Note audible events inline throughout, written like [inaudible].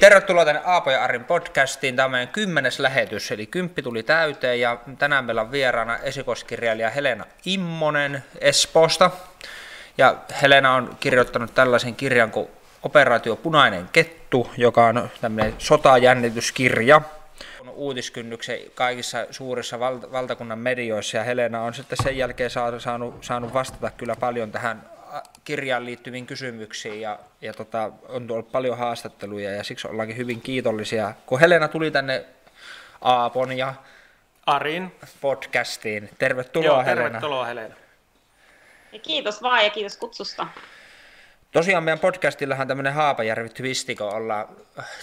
Tervetuloa tänne Aapo ja Arin podcastiin. Tämä on meidän kymmenes lähetys, eli kymppi tuli täyteen ja tänään meillä on vieraana esikoiskirjailija Helena Immonen Espoosta. Ja Helena on kirjoittanut tällaisen kirjan kuin Operaatio Punainen Kettu, joka on tämmöinen sotajännityskirja uutiskynnyksen kaikissa suurissa valtakunnan medioissa ja Helena on sitten sen jälkeen saanut, saanut vastata kyllä paljon tähän kirjaan liittyviin kysymyksiin ja, ja tota, on tullut paljon haastatteluja ja siksi ollaankin hyvin kiitollisia. Kun Helena tuli tänne Aapon ja Arin podcastiin. Tervetuloa Joo, Helena. tervetuloa Helena. Ja kiitos vaan ja kiitos kutsusta. Tosiaan meidän podcastillahan tämmöinen Haapajärvi-twisti, kun ollaan,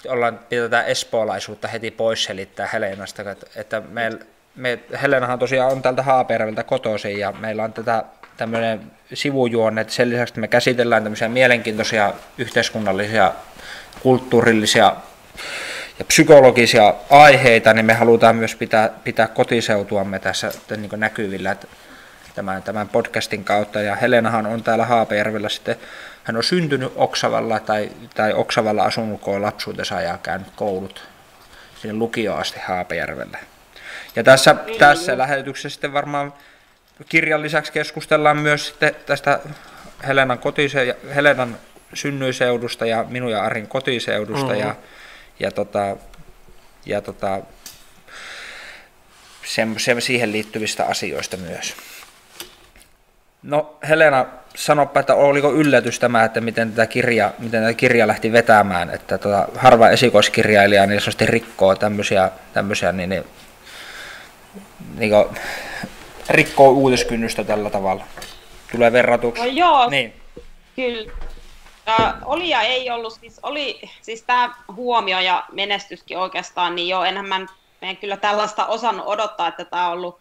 ollaan tätä espoolaisuutta heti pois selittää Helenasta, että, että me, me, Helenahan tosiaan on täältä Haapajärveltä kotoisin ja meillä on tätä tämmöinen sivujuonne, että sen lisäksi että me käsitellään tämmöisiä mielenkiintoisia yhteiskunnallisia, kulttuurillisia ja psykologisia aiheita, niin me halutaan myös pitää, pitää kotiseutuamme tässä niin näkyvillä että tämän, tämän podcastin kautta. Ja Helenahan on täällä Haapajärvellä sitten, hän on syntynyt Oksavalla tai, tai Oksavalla asunut koko lapsuutensa ja käynyt koulut sinne lukioon asti Haapajärvellä. Ja tässä, tässä lähetyksessä sitten varmaan kirjan lisäksi keskustellaan myös tästä Helenan, kotise- Helenan synnyinseudusta ja minun ja Arin kotiseudusta mm-hmm. ja, ja, tota, ja tota, sen, sen, siihen liittyvistä asioista myös. No Helena, sanoppa, että oliko yllätys tämä, että miten tätä kirja, miten tätä kirja lähti vetämään, että tota, harva esikoiskirjailija niin rikkoo tämmöisiä, tämmöisiä niin, niin, niin kuin, rikkoo uutiskynnystä tällä tavalla? Tulee verratuksi? No joo, niin. kyllä. Äh, oli ja ei ollut, siis oli siis tämä huomio ja menestyskin oikeastaan, niin joo, enhän mä en kyllä tällaista osannut odottaa, että tämä on ollut,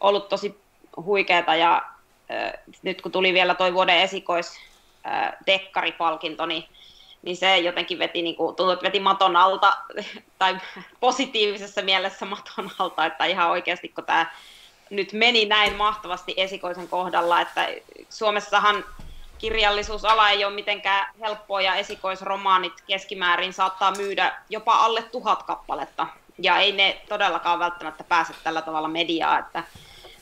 ollut tosi huikeeta ja äh, nyt kun tuli vielä toi vuoden esikois äh, dekkaripalkinto, niin, niin se jotenkin veti, niin kuin, tuntui, että veti maton alta, tai positiivisessa mielessä maton alta, että ihan oikeasti kun tämä nyt meni näin mahtavasti esikoisen kohdalla, että Suomessahan kirjallisuusala ei ole mitenkään helppoa ja esikoisromaanit keskimäärin saattaa myydä jopa alle tuhat kappaletta. Ja ei ne todellakaan välttämättä pääse tällä tavalla mediaa. Että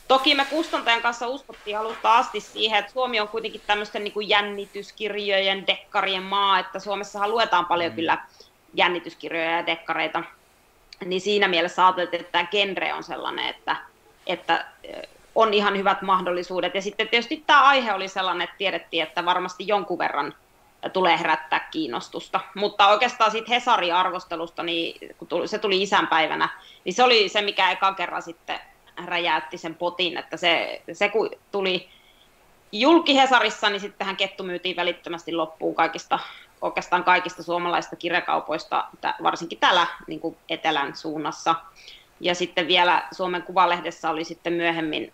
toki me kustantajan kanssa uskottiin alusta asti siihen, että Suomi on kuitenkin tämmöisten niin kuin jännityskirjojen, dekkarien maa, että Suomessahan luetaan paljon mm. kyllä jännityskirjoja ja dekkareita. Niin siinä mielessä ajateltiin, että tämä genre on sellainen, että että on ihan hyvät mahdollisuudet. Ja sitten tietysti tämä aihe oli sellainen, että tiedettiin, että varmasti jonkun verran tulee herättää kiinnostusta. Mutta oikeastaan siitä Hesari-arvostelusta, niin kun se tuli isänpäivänä, niin se oli se, mikä eka kerran sitten räjäytti sen potin, että se, se kun tuli julki Hesarissa, niin sittenhän kettu myytiin välittömästi loppuun kaikista, oikeastaan kaikista suomalaisista kirjakaupoista, varsinkin täällä niin kuin etelän suunnassa. Ja sitten vielä Suomen Kuvalehdessä oli sitten myöhemmin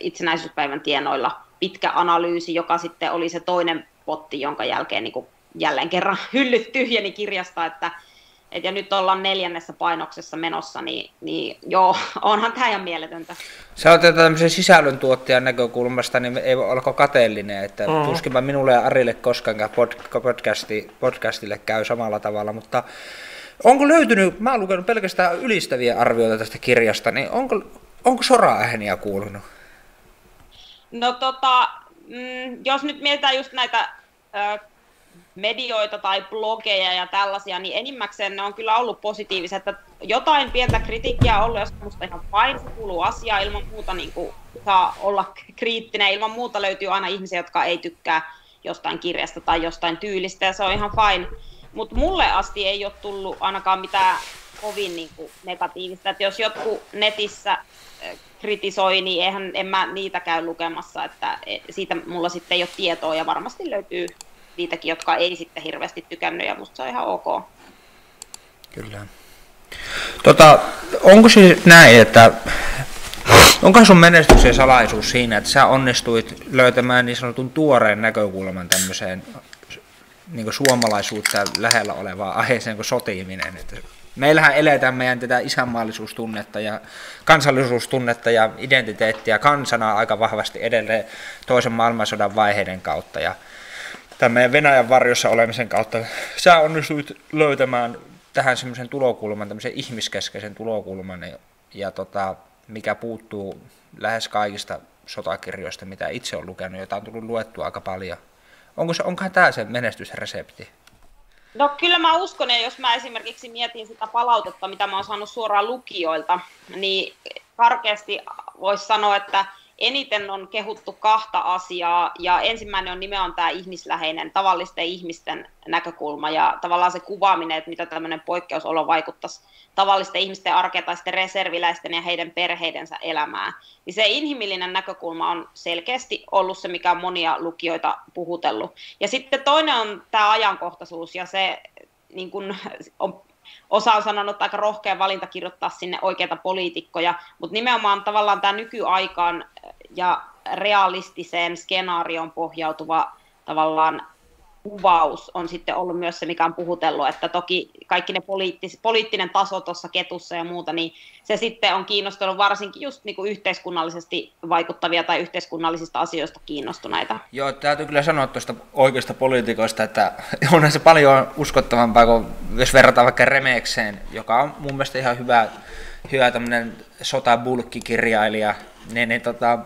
itsenäisyyspäivän tienoilla pitkä analyysi, joka sitten oli se toinen potti, jonka jälkeen niin kuin jälleen kerran [laughs] hyllyt tyhjeni kirjasta, että et ja nyt ollaan neljännessä painoksessa menossa, niin, niin joo, [laughs] onhan tämä ihan mieletöntä. Sä oot tämmöisen sisällöntuottajan näkökulmasta, niin ei voi olla kateellinen, että mm. tuskinpa minulle ja Arille koskaan podcasti, podcastille käy samalla tavalla, mutta Onko löytynyt, mä oon lukenut pelkästään ylistäviä arvioita tästä kirjasta, niin onko, onko sora-ääniä kuulunut? No tota, mm, jos nyt mietitään just näitä ö, medioita tai blogeja ja tällaisia, niin enimmäkseen ne on kyllä ollut positiivisia, että jotain pientä kritiikkiä on ollut, jos musta ihan fine, se kuuluu asiaa, ilman muuta niin kuin, saa olla kriittinen, ilman muuta löytyy aina ihmisiä, jotka ei tykkää jostain kirjasta tai jostain tyylistä, ja se on ihan fine mutta mulle asti ei ole tullut ainakaan mitään kovin niin kuin negatiivista. Että jos jotkut netissä kritisoi, niin eihän, en mä niitä käy lukemassa, että e, siitä mulla sitten ei ole tietoa ja varmasti löytyy niitäkin, jotka ei sitten hirveästi tykännyt ja musta se on ihan ok. Kyllä. Tota, onko siis näin, että onko sun menestyksen salaisuus siinä, että sä onnistuit löytämään niin sanotun tuoreen näkökulman tämmöiseen niin suomalaisuutta lähellä olevaa aiheeseen kuin sotiminen. Että meillähän eletään meidän tätä isänmaallisuustunnetta ja kansallisuustunnetta ja identiteettiä kansana aika vahvasti edelleen toisen maailmansodan vaiheiden kautta. Ja tämän meidän Venäjän varjossa olemisen kautta. Sä onnistuit löytämään tähän semmoisen tulokulman, tämmöisen ihmiskeskeisen tulokulman, ja, ja tota, mikä puuttuu lähes kaikista sotakirjoista, mitä itse olen lukenut, joita on tullut luettua aika paljon. Onko se, onkohan tämä se menestysresepti? No kyllä mä uskon, ja jos mä esimerkiksi mietin sitä palautetta, mitä mä oon saanut suoraan lukijoilta, niin karkeasti voisi sanoa, että eniten on kehuttu kahta asiaa, ja ensimmäinen on nimenomaan tämä ihmisläheinen, tavallisten ihmisten näkökulma, ja tavallaan se kuvaaminen, että mitä tämmöinen poikkeusolo vaikuttaisi tavallisten ihmisten arkea tai sitten reserviläisten ja heidän perheidensä elämää. Niin se inhimillinen näkökulma on selkeästi ollut se, mikä on monia lukijoita puhutellut. Ja sitten toinen on tämä ajankohtaisuus, ja se niin kun, on osa on sanonut, aika rohkea valinta kirjoittaa sinne oikeita poliitikkoja, mutta nimenomaan tavallaan tämä nykyaikaan ja realistiseen skenaarioon pohjautuva tavallaan kuvaus on sitten ollut myös se, mikä on puhutellut, että toki kaikki ne poliittis, poliittinen taso tuossa ketussa ja muuta, niin se sitten on kiinnostunut varsinkin just niin kuin yhteiskunnallisesti vaikuttavia tai yhteiskunnallisista asioista kiinnostuneita. Joo, täytyy kyllä sanoa tuosta oikeista poliitikoista, että [laughs] onhan se paljon uskottavampaa kuin jos verrataan vaikka Remekseen, joka on mun mielestä ihan hyvä, hyvä tämmöinen sotabulkkikirjailija, niin, niin tota,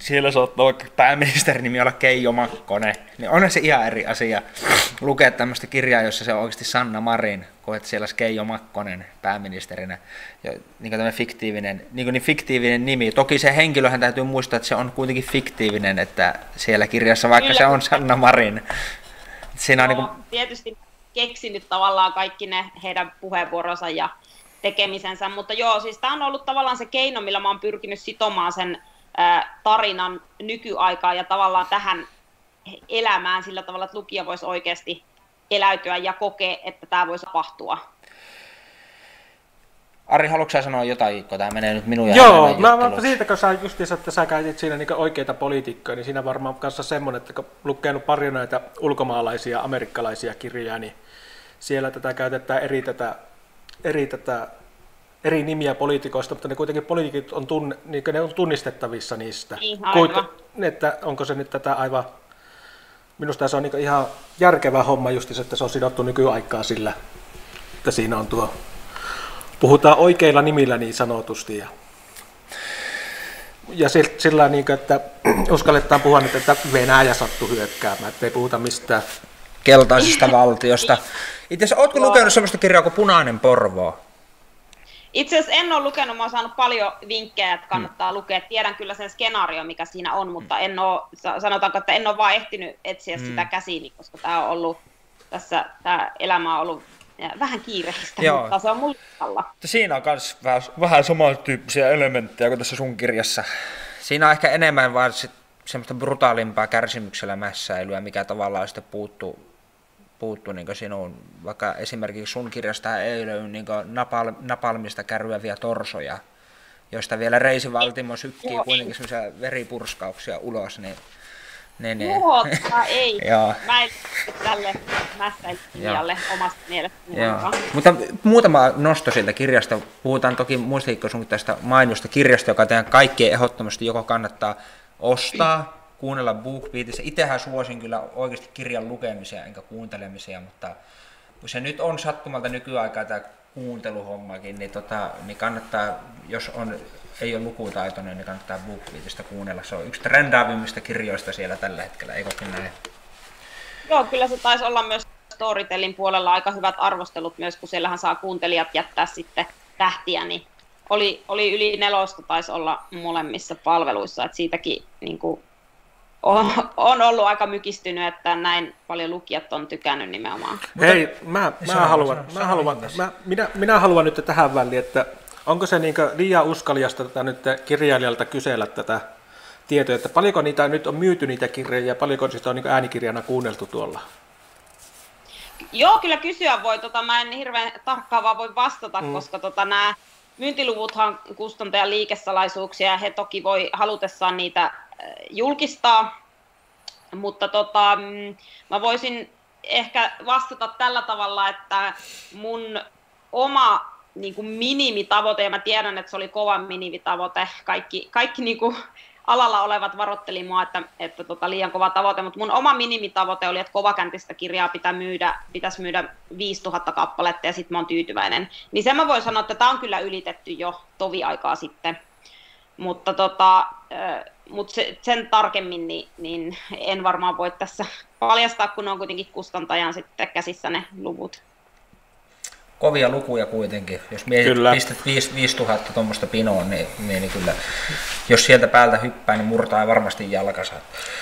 siellä saattaa vaikka pääministerin nimi olla Keijo Makkonen, niin on se ihan eri asia lukea tämmöistä kirjaa, jossa se on oikeasti Sanna Marin, kun että siellä Keijo Makkonen pääministerinä, ja niin kuin fiktiivinen, niin, kuin niin fiktiivinen nimi. Toki se henkilöhän täytyy muistaa, että se on kuitenkin fiktiivinen, että siellä kirjassa, vaikka Kyllä. se on Sanna Marin. Siinä on no, niin kuin... Tietysti keksinyt tavallaan kaikki ne heidän puheenvuoronsa ja tekemisensä, mutta joo, siis tämä on ollut tavallaan se keino, millä mä oon pyrkinyt sitomaan sen tarinan nykyaikaa ja tavallaan tähän elämään sillä tavalla, että lukija voisi oikeasti eläytyä ja kokea, että tämä voisi tapahtua. Ari, haluatko sanoa jotain, kun tämä menee nyt minun ja Joo, mä, mä siitä, kun sä justiinsa, että sä käytit siinä niin oikeita poliitikkoja, niin siinä varmaan kanssa semmoinen, että kun lukenut paljon näitä ulkomaalaisia, amerikkalaisia kirjoja, niin siellä tätä käytetään eri tätä, eri tätä eri nimiä poliitikoista, mutta ne kuitenkin poliitikot on, tunn, niin ne on tunnistettavissa niistä. Niin, aivan. että onko se nyt tätä aivan, minusta se on niin ihan järkevä homma just, että se on sidottu nykyaikaa sillä, että siinä on tuo, puhutaan oikeilla nimillä niin sanotusti. Ja, ja sillä niin, että [clears throat] uskalletaan puhua nyt, että Venäjä sattuu hyökkäämään, ettei puhuta mistään keltaisesta valtiosta. Itse asiassa, oletko lukenut sellaista kirjaa kuin Punainen Porvoo? Itse asiassa en ole lukenut, mä oon saanut paljon vinkkejä, että kannattaa hmm. lukea. Tiedän kyllä sen skenaario, mikä siinä on, mutta en ole, sanotaanko, että en ole vaan ehtinyt etsiä hmm. sitä käsiini, koska tämä on ollut, tässä tämä elämä on ollut vähän kiireistä, Joo. mutta se on mulla Siinä on myös vähän, vähän samantyyppisiä elementtejä kuin tässä sun kirjassa. Siinä on ehkä enemmän vaan semmoista brutaalimpaa kärsimyksellä mässäilyä, mikä tavallaan sitten puuttuu puuttu niin sinun, vaikka esimerkiksi sun kirjasta ei löydy niin napal, napalmista kärryäviä torsoja, joista vielä reisivaltimo sykkii Joo, kuitenkin semmoisia veripurskauksia ulos, niin niin, niin. Juhota, ei. [laughs] Joo. Mä en tälle mässäilijälle omasta mielestäni. Joo. Mutta muutama nosto siltä kirjasta. Puhutaan toki muistiko sun tästä mainiosta kirjasta, joka teidän kaikkien ehdottomasti joko kannattaa ostaa kuunnella BookBeatissä. Itsehän suosin kyllä oikeasti kirjan lukemisia enkä kuuntelemisia, mutta kun se nyt on sattumalta nykyaikaa tämä kuunteluhommakin, niin, tota, niin kannattaa, jos on, ei ole lukutaitoinen, niin kannattaa BookBeatista kuunnella. Se on yksi trendaavimmista kirjoista siellä tällä hetkellä, eikö näin? Joo, kyllä se taisi olla myös Storytellin puolella aika hyvät arvostelut myös, kun siellähän saa kuuntelijat jättää sitten tähtiä, niin oli, oli yli nelosta taisi olla molemmissa palveluissa, että siitäkin niin kuin, on, on ollut aika mykistynyt, että näin paljon lukijat on tykännyt nimenomaan. Hei, mä, mä, haluan, mä, haluan, mä, minä, minä haluan nyt tähän väliin, että onko se niin liian uskaliasta tätä nyt kirjailijalta kysellä tätä tietoa, että paljonko niitä nyt on myyty niitä kirjoja ja paljonko sitä on niin äänikirjana kuunneltu tuolla? Joo, kyllä kysyä voi. Tota, mä en hirveän tarkkaan vaan voi vastata, mm. koska tota, nämä myyntiluvuthan kustantajan liikesalaisuuksia ja he toki voi halutessaan niitä julkistaa, mutta tota, mm, mä voisin ehkä vastata tällä tavalla, että mun oma niin kuin minimitavoite, ja mä tiedän, että se oli kova minimitavoite, kaikki, kaikki niin kuin alalla olevat varotteli mua, että, että tota, liian kova tavoite, mutta mun oma minimitavoite oli, että kovakäntistä kirjaa pitää myydä, pitäisi myydä 5000 kappaletta ja sitten mä oon tyytyväinen. Niin sen mä voin sanoa, että tämä on kyllä ylitetty jo tovi aikaa sitten. Mutta tota, mut se, sen tarkemmin niin, niin en varmaan voi tässä paljastaa, kun on kuitenkin kustantajan sitten käsissä ne luvut kovia lukuja kuitenkin. Jos mietit, kyllä. pistät 5000 tuommoista pinoon, niin, niin, niin, kyllä, jos sieltä päältä hyppää, niin murtaa varmasti jalkansa.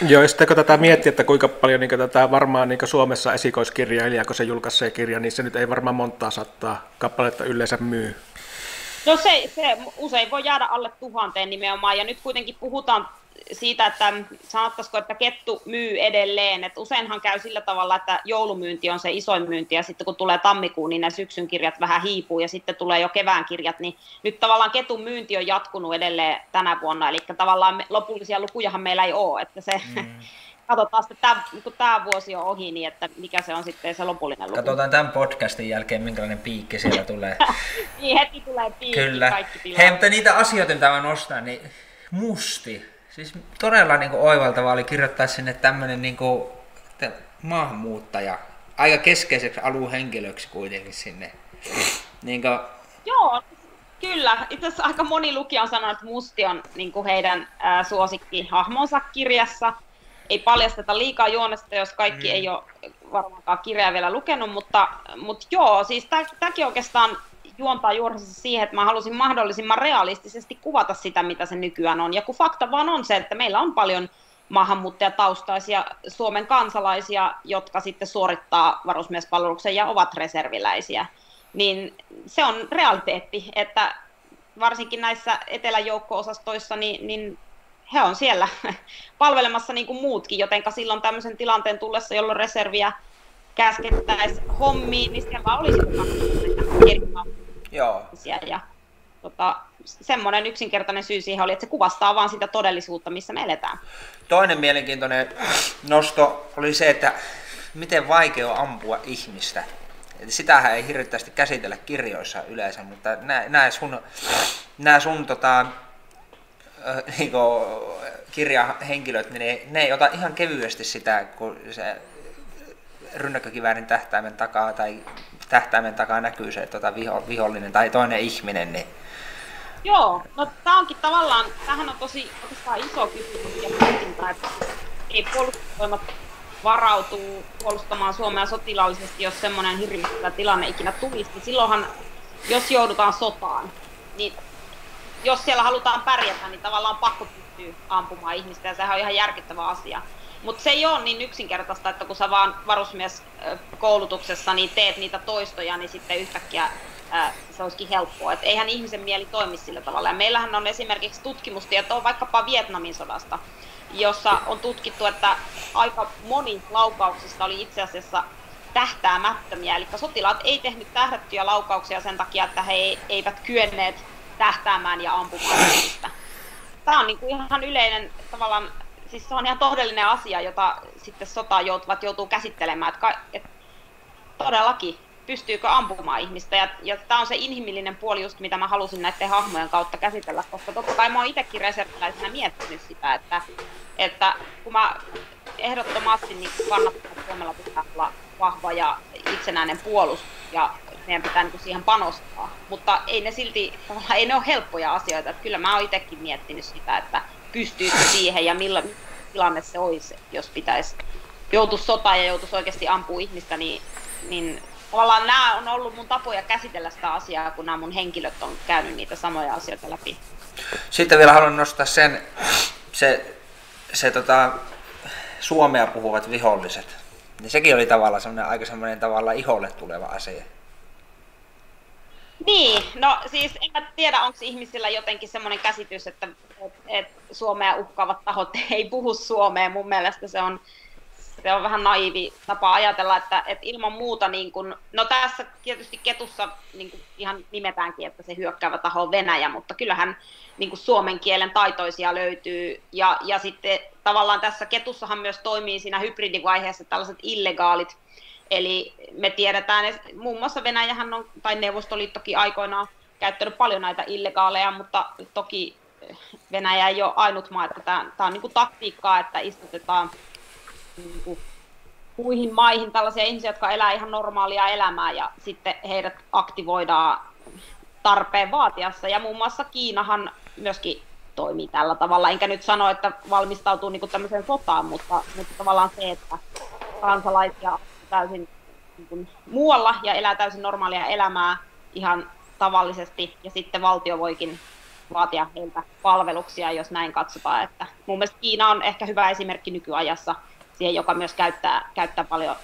Joo, ja sitten kun tätä miettii, että kuinka paljon niin tätä varmaan niin Suomessa esikoiskirjailija, kun se julkaisee kirja, niin se nyt ei varmaan montaa sattaa kappaletta yleensä myy. No se, se usein voi jäädä alle tuhanteen nimenomaan, ja nyt kuitenkin puhutaan siitä, että sanottaisiko, että kettu myy edelleen. että useinhan käy sillä tavalla, että joulumyynti on se isoin myynti ja sitten kun tulee tammikuun, niin ne syksyn kirjat vähän hiipuu ja sitten tulee jo kevään kirjat, niin nyt tavallaan ketun myynti on jatkunut edelleen tänä vuonna, eli tavallaan lopullisia lukujahan meillä ei ole, että se mm. [laughs] katsotaan sitten, tämä, kun tämä vuosi on ohi, niin että mikä se on sitten se lopullinen luku. Katsotaan tämän podcastin jälkeen, minkälainen piikki siellä tulee. [laughs] niin, heti tulee piikki, Kyllä. kaikki Hei, mutta niitä asioita, mitä mä nostan, niin musti Siis todella niin kuin oivaltava oli kirjoittaa sinne tämmöinen niin kuin, maahanmuuttaja, aika keskeiseksi aluhenkilöksi kuitenkin sinne. niin kuin... Joo, kyllä. Itse asiassa aika moni lukija on sanonut, että Musti on niin kuin heidän ää, suosikkihahmonsa kirjassa. Ei paljasteta liikaa juonesta, jos kaikki mm. ei ole varmaankaan kirjaa vielä lukenut, mutta, mutta joo, siis tämäkin oikeastaan juontaa juurensa siihen, että mä halusin mahdollisimman realistisesti kuvata sitä, mitä se nykyään on. Ja kun fakta vaan on se, että meillä on paljon maahanmuuttajataustaisia Suomen kansalaisia, jotka sitten suorittaa varusmiespalveluksen ja ovat reserviläisiä, niin se on realiteetti, että varsinkin näissä eteläjoukko-osastoissa, niin, niin he on siellä [laughs] palvelemassa niin kuin muutkin, jotenka silloin tämmöisen tilanteen tullessa, jolloin reserviä käskettäisiin hommiin, niin siellä olisi Joo. Ja tota, semmoinen yksinkertainen syy siihen oli, että se kuvastaa vaan sitä todellisuutta, missä me eletään. Toinen mielenkiintoinen nosto oli se, että miten vaikea on ampua ihmistä. Sitähän ei hirveästi käsitellä kirjoissa yleensä, mutta nämä sun, nämä sun tota, niin kirjahenkilöt, niin ne, ne ei ota ihan kevyesti sitä, kun se rynnäkkökiväärin tähtäimen takaa tai tähtäimen takaa näkyy se tota, viho, vihollinen tai toinen ihminen. Niin... Joo, no tämä onkin tavallaan, tähän on tosi oikeastaan iso kysymys ja pohtinta, että ei puolustusvoimat varautuu puolustamaan Suomea sotilaallisesti, jos semmoinen hirvittävä tilanne ikinä tulisi, silloinhan, jos joudutaan sotaan, niin jos siellä halutaan pärjätä, niin tavallaan pakko pystyy ampumaan ihmistä, ja sehän on ihan järkyttävä asia. Mutta se ei ole niin yksinkertaista, että kun sä vaan varusmieskoulutuksessa niin teet niitä toistoja, niin sitten yhtäkkiä ää, se olisikin helppoa. Et eihän ihmisen mieli toimi sillä tavalla. Ja meillähän on esimerkiksi tutkimustietoa vaikkapa Vietnamin sodasta, jossa on tutkittu, että aika moni laukauksista oli itse asiassa tähtäämättömiä. Eli sotilaat ei tehnyt tähdättyjä laukauksia sen takia, että he eivät kyenneet tähtäämään ja ampumaan. Tämä on niin kuin ihan yleinen tavallaan siis se on ihan todellinen asia, jota sitten sota joutuvat joutuu käsittelemään, että, että todellakin pystyykö ampumaan ihmistä. Ja, ja tämä on se inhimillinen puoli just, mitä mä halusin näiden hahmojen kautta käsitellä, koska totta kai mä oon itsekin reserviläisenä miettinyt sitä, että, että kun mä ehdottomasti niin kannattaa, Suomella pitää olla vahva ja itsenäinen puolustus ja meidän pitää niin siihen panostaa. Mutta ei ne silti, ei ne ole helppoja asioita. Että kyllä mä oon itsekin miettinyt sitä, että pystyykö siihen ja millä tilanne se olisi, jos pitäisi joutua sotaan ja joutuisi oikeasti ampua ihmistä, niin, niin tavallaan nämä on ollut mun tapoja käsitellä sitä asiaa, kun nämä mun henkilöt on käynyt niitä samoja asioita läpi. Sitten vielä haluan nostaa sen, se, se tota, suomea puhuvat viholliset. Niin sekin oli tavallaan semmoinen aika semmoinen tavallaan iholle tuleva asia. Niin, no siis en mä tiedä, onko ihmisillä jotenkin semmoinen käsitys, että, että, että Suomea uhkaavat tahot [laughs] ei puhu Suomea. Mun mielestä se on, se on vähän naivi tapa ajatella, että, että ilman muuta, niin kun, no tässä tietysti ketussa niin kun ihan nimetäänkin, että se hyökkäävä taho on Venäjä, mutta kyllähän niin kun suomen kielen taitoisia löytyy. Ja, ja sitten tavallaan tässä ketussahan myös toimii siinä hybridivaiheessa tällaiset illegaalit Eli me tiedetään, että muun muassa Venäjähän on, tai Neuvostoliittokin aikoinaan käyttänyt paljon näitä illegaaleja, mutta toki Venäjä ei ole ainut maa, että tämä, tämä on niin taktiikkaa, että istutetaan niin kuin muihin maihin tällaisia ihmisiä, jotka elää ihan normaalia elämää ja sitten heidät aktivoidaan tarpeen vaatiassa. Ja muun muassa Kiinahan myöskin toimii tällä tavalla. Enkä nyt sano, että valmistautuu niin tämmöiseen sotaan, mutta, mutta tavallaan se, että kansalaisia täysin niin kuin, muualla ja elää täysin normaalia elämää ihan tavallisesti. Ja sitten valtio voikin vaatia heiltä palveluksia, jos näin katsotaan. Että mun mielestä Kiina on ehkä hyvä esimerkki nykyajassa siihen, joka myös käyttää, käyttää paljon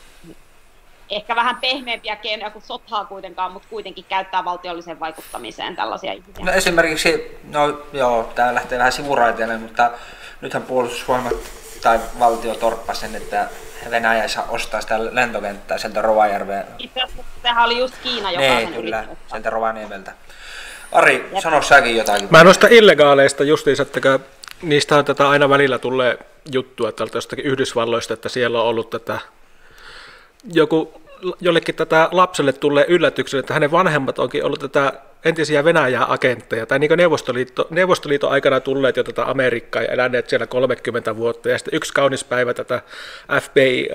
ehkä vähän pehmeämpiä keinoja kuin sotaa kuitenkaan, mutta kuitenkin käyttää valtiolliseen vaikuttamiseen tällaisia ihmisiä. No esimerkiksi, no joo, tämä lähtee vähän sivuraiteille, mutta nythän puolustusvoimat tai valtio torppasi sen, että Venäjä saa ostaa sitä lentokenttää sieltä Rovajärveen. Itse asiassa sehän oli just Kiina, joka niin, kyllä, sieltä Rovaniemeltä. Ari, sano säkin jotakin. Mä noista illegaaleista justiinsa, että niistähän tätä aina välillä tulee juttua tältä jostakin Yhdysvalloista, että siellä on ollut tätä joku jollekin tätä lapselle tulee yllätyksellä, että hänen vanhemmat onkin ollut tätä entisiä Venäjää-agentteja, tai niin Neuvostoliitto, Neuvostoliiton aikana tulleet jo tätä Amerikkaa ja eläneet siellä 30 vuotta, ja sitten yksi kaunis päivä tätä FBI,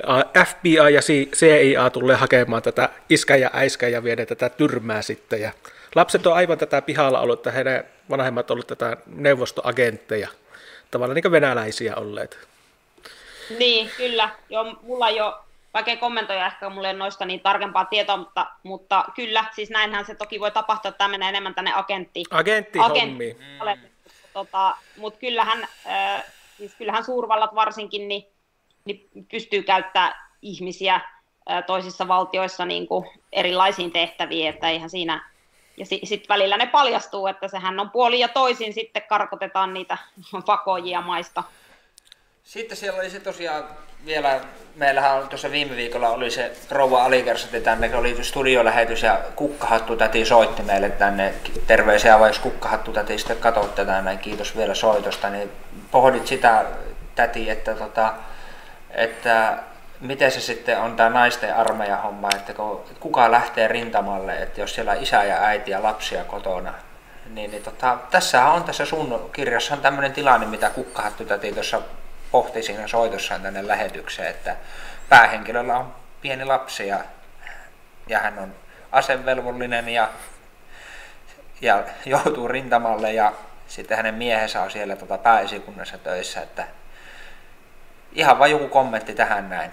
FBI ja CIA tulee hakemaan tätä iskä ja äiskä ja viedä tätä tyrmää sitten, ja lapset on aivan tätä pihalla ollut, että heidän vanhemmat ovat tätä neuvostoagentteja, tavallaan niin venäläisiä olleet. Niin, kyllä. Joo, mulla jo vaikea kommentoida ehkä mulle noista niin tarkempaa tietoa, mutta, mutta kyllä, siis näinhän se toki voi tapahtua, että tämä menee enemmän tänne agentti. Agentti, agentti mm. tota, mutta kyllähän, äh, siis kyllähän suurvallat varsinkin niin, niin pystyy käyttämään ihmisiä äh, toisissa valtioissa niin kuin erilaisiin tehtäviin, että eihän siinä ja sitten sit välillä ne paljastuu, että sehän on puoli ja toisin sitten karkotetaan niitä [laughs] pakojia maista. Sitten siellä oli se tosiaan vielä, meillähän on tuossa viime viikolla oli se rouva Alikersotti tänne, oli studiolähetys ja kukkahattu täti soitti meille tänne. Terveisiä vai jos kukkahattu täti sitten katsot tätä näin, kiitos vielä soitosta, niin pohdit sitä täti, että, tota, että miten se sitten on tämä naisten armeijan homma, että kuka lähtee rintamalle, että jos siellä isä ja äiti ja lapsia kotona, niin, niin tota, tässä on tässä sun kirjassa on tämmöinen tilanne, mitä kukkahattu täti tuossa pohti siinä soitossaan tänne lähetykseen, että päähenkilöllä on pieni lapsi ja, ja hän on asevelvollinen ja, ja joutuu rintamalle ja sitten hänen miehensä on siellä tota pääesikunnassa töissä, että ihan vain joku kommentti tähän näin.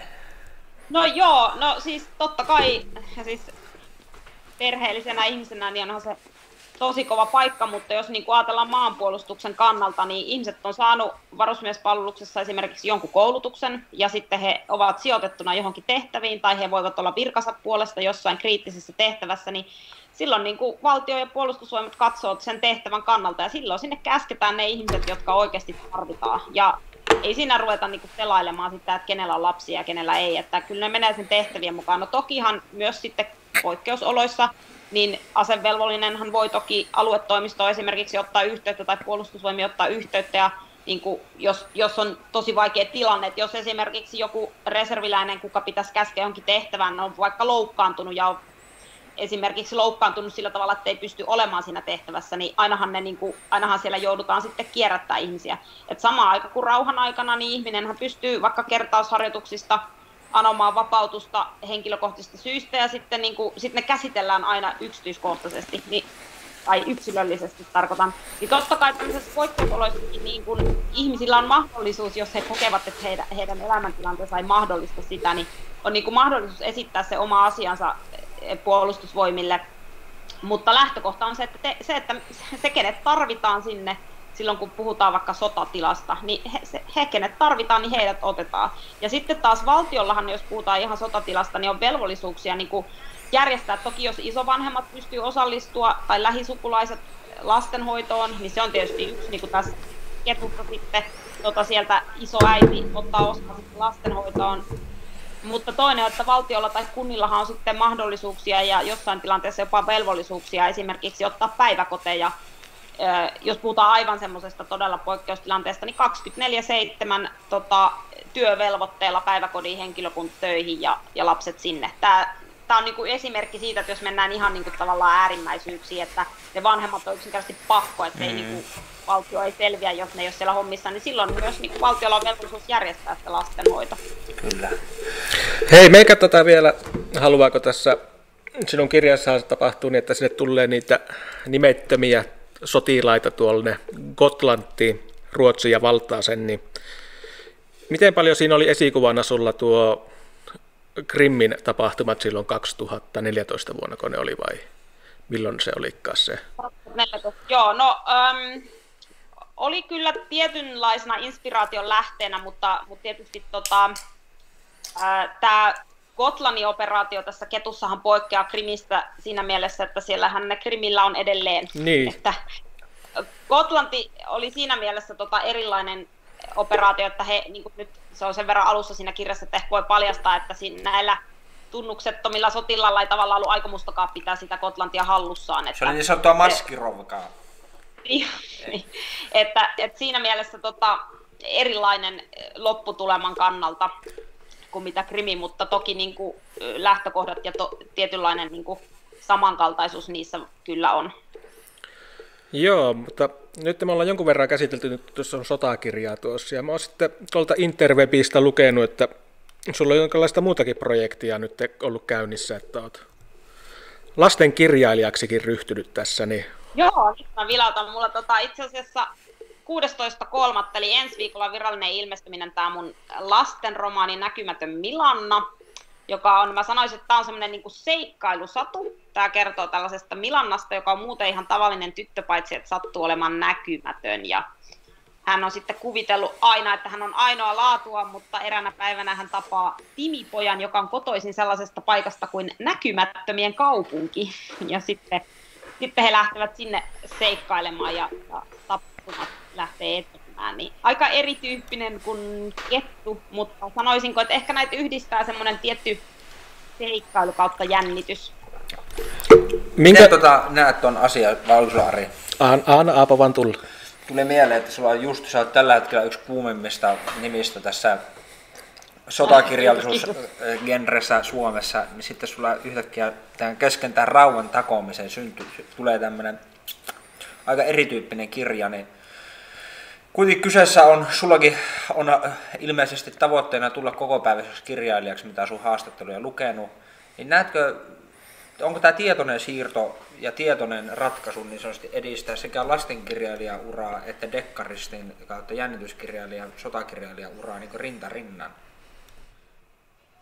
No joo, no siis totta kai, siis perheellisenä ihmisenä niin onhan se tosi kova paikka, mutta jos niin ajatellaan maanpuolustuksen kannalta, niin ihmiset on saanut varusmiespalveluksessa esimerkiksi jonkun koulutuksen, ja sitten he ovat sijoitettuna johonkin tehtäviin, tai he voivat olla virkansa puolesta jossain kriittisessä tehtävässä, niin silloin niin kuin valtio ja puolustusvoimat katsoo sen tehtävän kannalta, ja silloin sinne käsketään ne ihmiset, jotka oikeasti tarvitaan. Ja ei siinä ruveta niin kuin selailemaan sitä, että kenellä on lapsia ja kenellä ei, että kyllä ne menee sen tehtävien mukaan. No tokihan myös sitten poikkeusoloissa niin asevelvollinenhan voi toki aluetoimistoon esimerkiksi ottaa yhteyttä tai puolustusvoimia ottaa yhteyttä ja niin kuin, jos, jos on tosi vaikea tilanne, että jos esimerkiksi joku reserviläinen, kuka pitäisi käskeä johonkin tehtävään, on vaikka loukkaantunut ja on esimerkiksi loukkaantunut sillä tavalla, että ei pysty olemaan siinä tehtävässä, niin ainahan, ne, niin kuin, ainahan siellä joudutaan sitten kierrättää ihmisiä. Et samaan aikaan kuin rauhan aikana, niin ihminenhän pystyy vaikka kertausharjoituksista anomaan vapautusta henkilökohtaisista syistä ja sitten niin kuin, sit ne käsitellään aina yksityiskohtaisesti niin, tai yksilöllisesti tarkoitan. Niin totta kai tämmöisessä poikkeusoloissakin niin kun ihmisillä on mahdollisuus, jos he kokevat, että heidän, heidän elämäntilanteensa ei mahdollista sitä, niin on niin kuin mahdollisuus esittää se oma asiansa eh, puolustusvoimille. Mutta lähtökohta on se, että, te, se, että se, kenet tarvitaan sinne, silloin kun puhutaan vaikka sotatilasta, niin he, se, he kenet tarvitaan, niin heidät otetaan. Ja sitten taas valtiollahan, jos puhutaan ihan sotatilasta, niin on velvollisuuksia niin kuin järjestää. Toki jos isovanhemmat pystyy osallistua tai lähisukulaiset lastenhoitoon, niin se on tietysti yksi niin kuin tässä ketjussa sitten tota sieltä isoäiti ottaa osaa lastenhoitoon. Mutta toinen on, että valtiolla tai kunnillahan on sitten mahdollisuuksia ja jossain tilanteessa jopa velvollisuuksia esimerkiksi ottaa päiväkoteja jos puhutaan aivan semmoisesta todella poikkeustilanteesta, niin 24-7 tota, työvelvoitteella päiväkodin henkilökunta töihin ja, ja lapset sinne. Tämä tämä on niin kuin esimerkki siitä, että jos mennään ihan niin kuin tavallaan äärimmäisyyksiin, että ne vanhemmat on yksinkertaisesti pakko, että mm. ei niin kuin, valtio ei selviä, jos ne ei ole siellä hommissa, niin silloin myös niin kuin valtiolla on velvollisuus järjestää sitä lastenhoito. Kyllä. Hei, me katsotaan vielä, haluaako tässä sinun kirjassa tapahtuu niin, että sinne tulee niitä nimettömiä sotilaita tuolle Gotlantiin, ja Valtaaseen, niin miten paljon siinä oli esikuvana sulla tuo Krimmin tapahtumat silloin 2014 vuonna, kun ne oli vai milloin se olikaan se? 2014, joo, no um, oli kyllä tietynlaisena inspiraation lähteenä, mutta, mutta tietysti tota, tämä Gotlandin operaatio tässä Ketussahan poikkeaa Krimistä siinä mielessä, että siellähän ne Krimillä on edelleen. Niin. Että Gotlanti oli siinä mielessä tota erilainen operaatio, että he, niin nyt se on sen verran alussa siinä kirjassa, että ehkä voi paljastaa, että siinä näillä tunnuksettomilla sotilalla ei tavallaan ollut aikomustakaan pitää sitä Gotlantia hallussaan. Että se oli niin sanottua maskirovkaa. [laughs] Niin, että, että siinä mielessä tota, erilainen lopputuleman kannalta kuin mitä Krimi, mutta toki niin kuin, lähtökohdat ja to, tietynlainen niin kuin, samankaltaisuus niissä kyllä on. Joo, mutta nyt me ollaan jonkun verran käsitelty, nyt tuossa on sotakirjaa tuossa, ja mä oon sitten tuolta Interwebistä lukenut, että sulla on jonkinlaista muutakin projektia nyt ollut käynnissä, että oot lasten kirjailijaksikin ryhtynyt tässä, niin... Joo, nyt mä vilautan. Mulla tota, itse asiassa 16.3. eli ensi viikolla virallinen ilmestyminen tämä mun lasten romaani Näkymätön Milanna, joka on, mä sanoisin, että tämä on semmoinen niin seikkailusatu. Tämä kertoo tällaisesta Milannasta, joka on muuten ihan tavallinen tyttö, paitsi että sattuu olemaan näkymätön. Ja hän on sitten kuvitellut aina, että hän on ainoa laatua, mutta eräänä päivänä hän tapaa Timipojan, joka on kotoisin sellaisesta paikasta kuin näkymättömien kaupunki. Ja sitten, sitten he lähtevät sinne seikkailemaan ja, ja tapahtumat lähtee etenemään. Niin aika erityyppinen kuin kettu, mutta sanoisinko, että ehkä näitä yhdistää semmoinen tietty seikkailu kautta jännitys. Minkä... Miten tota, näet tuon asian, Valsuari? Anna Aapa vaan tulla. Tuli mieleen, että sulla on just, sä oot tällä hetkellä yksi kuumimmista nimistä tässä sotakirjallisuusgenressä Suomessa, niin sitten sulla yhtäkkiä tämän kesken tämän rauhan takoamisen syntyy, tulee tämmöinen aika erityyppinen kirja, niin Kuitenkin kyseessä on, sullakin on äh, ilmeisesti tavoitteena tulla kokopäiväiseksi kirjailijaksi, mitä sun haastatteluja lukenut. Niin näetkö, onko tämä tietoinen siirto ja tietoinen ratkaisu niin sanotusti edistää sekä lastenkirjailijan uraa että dekkaristin kautta jännityskirjailijan, sotakirjailijan uraa niin rinta rinnan?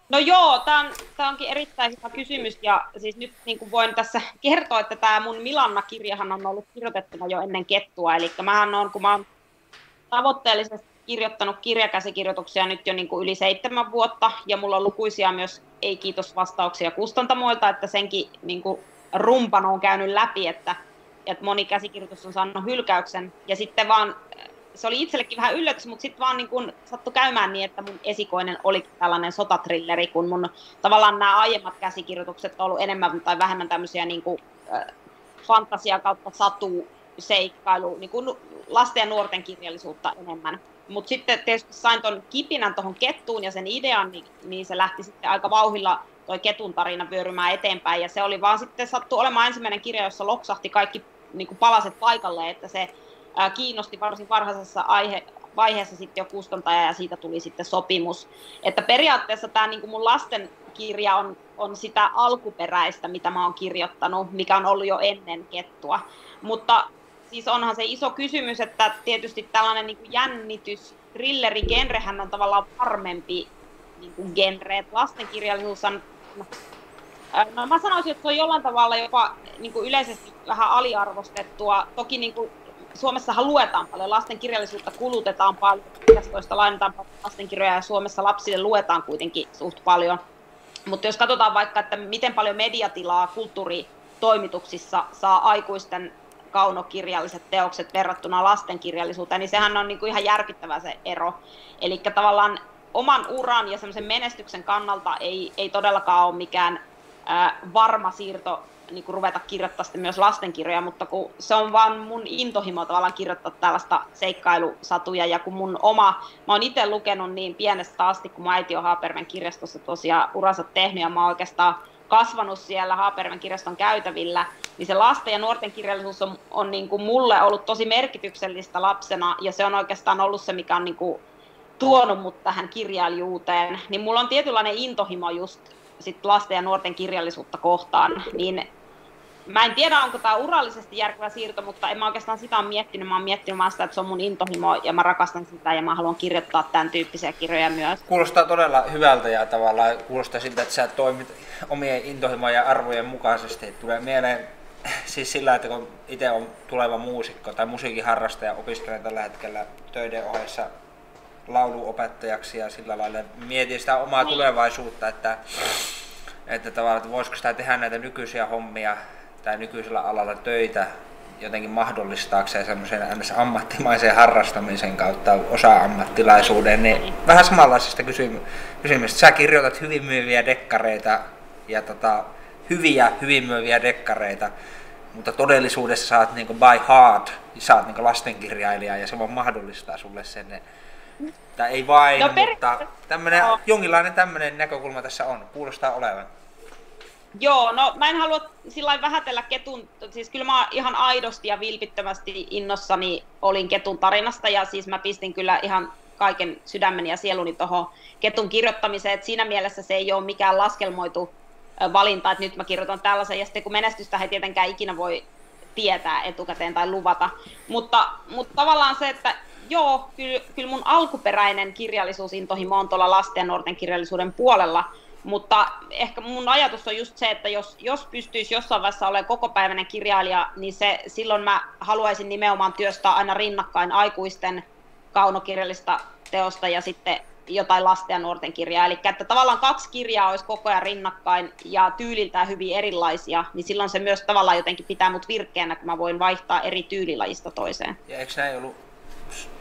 No joo, tämä on, onkin erittäin hyvä kysymys ja siis nyt niin kuin voin tässä kertoa, että tämä mun Milanna-kirjahan on ollut kirjoitettuna jo ennen kettua, eli mähän on, kun mä oon tavoitteellisesti kirjoittanut kirjakäsikirjoituksia nyt jo niin kuin yli seitsemän vuotta, ja mulla on lukuisia myös ei-kiitos-vastauksia kustantamoilta, että senkin niin kuin rumpan on käynyt läpi, että, että moni käsikirjoitus on saanut hylkäyksen, ja sitten vaan, se oli itsellekin vähän yllätys, mutta sitten vaan niin kuin sattui käymään niin, että mun esikoinen oli tällainen sotatrilleri, kun mun tavallaan nämä aiemmat käsikirjoitukset on ollut enemmän tai vähemmän tämmöisiä niin kuin, äh, fantasia kautta satu seikkailu, niin kuin lasten ja nuorten kirjallisuutta enemmän. Mutta sitten tietysti sain tuon kipinän tuohon kettuun ja sen idean, niin, niin se lähti sitten aika vauhilla toi ketun tarina vyörymään eteenpäin. Ja se oli vaan sitten sattu olemaan ensimmäinen kirja, jossa loksahti kaikki niin kuin palaset paikalle, että se ää, kiinnosti varsin varhaisessa aihe, vaiheessa sitten jo kustantaja ja siitä tuli sitten sopimus. Että periaatteessa tämä niin kuin mun lasten kirja on, on sitä alkuperäistä, mitä mä oon kirjoittanut, mikä on ollut jo ennen kettua. Mutta siis onhan se iso kysymys, että tietysti tällainen niin kuin jännitys, thrilleri genrehän on tavallaan varmempi niin kuin genre, että lastenkirjallisuus on No mä sanoisin, että se on jollain tavalla jopa niin kuin yleisesti vähän aliarvostettua. Toki niin kuin Suomessahan luetaan paljon, lastenkirjallisuutta kulutetaan paljon, kirjastoista lainataan paljon lastenkirjoja ja Suomessa lapsille luetaan kuitenkin suht paljon. Mutta jos katsotaan vaikka, että miten paljon mediatilaa kulttuuritoimituksissa saa aikuisten kaunokirjalliset teokset verrattuna lastenkirjallisuuteen, niin sehän on niin kuin ihan järkyttävä se ero. Eli tavallaan oman uran ja semmoisen menestyksen kannalta ei, ei todellakaan ole mikään ää, varma siirto niin kuin ruveta kirjoittaa sitten myös lastenkirjoja, mutta kun se on vaan mun intohimo tavallaan kirjoittaa tällaista seikkailusatuja, ja kun mun oma, mä oon itse lukenut niin pienestä asti, kun mun äiti on Haaperven kirjastossa tosiaan uransa tehnyt, ja mä oon oikeastaan kasvanut siellä Haaperven kirjaston käytävillä, niin se lasten ja nuorten kirjallisuus on, on niin kuin mulle ollut tosi merkityksellistä lapsena, ja se on oikeastaan ollut se, mikä on niin kuin tuonut mut tähän kirjailijuuteen. Niin mulla on tietynlainen intohimo just sit lasten ja nuorten kirjallisuutta kohtaan, niin mä en tiedä, onko tämä urallisesti järkevä siirto, mutta en mä oikeastaan sitä ole miettinyt. Mä oon miettinyt vaan sitä, että se on mun intohimo ja mä rakastan sitä ja mä haluan kirjoittaa tämän tyyppisiä kirjoja myös. Kuulostaa todella hyvältä ja tavallaan kuulostaa siltä, että sä toimit omien intohimojen ja arvojen mukaisesti. Tulee mieleen siis sillä, että kun itse on tuleva muusikko tai musiikin harrastaja, opiskelen tällä hetkellä töiden ohessa lauluopettajaksi ja sillä lailla mietin sitä omaa niin. tulevaisuutta, että, että tavallaan, että voisiko sitä tehdä näitä nykyisiä hommia tai nykyisellä alalla töitä jotenkin mahdollistaakseen semmoisen ammattimaisen harrastamisen kautta osa-ammattilaisuuden, niin vähän samanlaisesta kysymystä. Sä kirjoitat hyvin myyviä dekkareita ja tota, hyviä, hyvin myyviä dekkareita, mutta todellisuudessa sä oot niinku by heart, sä oot niinku lastenkirjailija ja se vaan mahdollistaa sulle sen. Tai ei vain, no, mutta tämmönen, no. jonkinlainen tämmöinen näkökulma tässä on, kuulostaa olevan. Joo, no mä en halua sillä vähätellä Ketun, siis kyllä mä ihan aidosti ja vilpittömästi innossani olin Ketun tarinasta ja siis mä pistin kyllä ihan kaiken sydämeni ja sieluni tuohon Ketun kirjoittamiseen, että siinä mielessä se ei ole mikään laskelmoitu valinta, että nyt mä kirjoitan tällaisen ja sitten kun menestystä ei tietenkään ikinä voi tietää etukäteen tai luvata, mutta, mutta tavallaan se, että joo, kyllä, kyllä mun alkuperäinen kirjallisuusintohimo on tuolla lasten ja nuorten kirjallisuuden puolella, mutta ehkä mun ajatus on just se, että jos, jos pystyisi jossain vaiheessa olemaan kokopäiväinen kirjailija, niin se, silloin mä haluaisin nimenomaan työstää aina rinnakkain aikuisten kaunokirjallista teosta ja sitten jotain lasten ja nuorten kirjaa. Eli että tavallaan kaksi kirjaa olisi koko ajan rinnakkain ja tyyliltään hyvin erilaisia, niin silloin se myös tavallaan jotenkin pitää mut virkeänä, että mä voin vaihtaa eri tyylilajista toiseen. Ja eikö näin ollut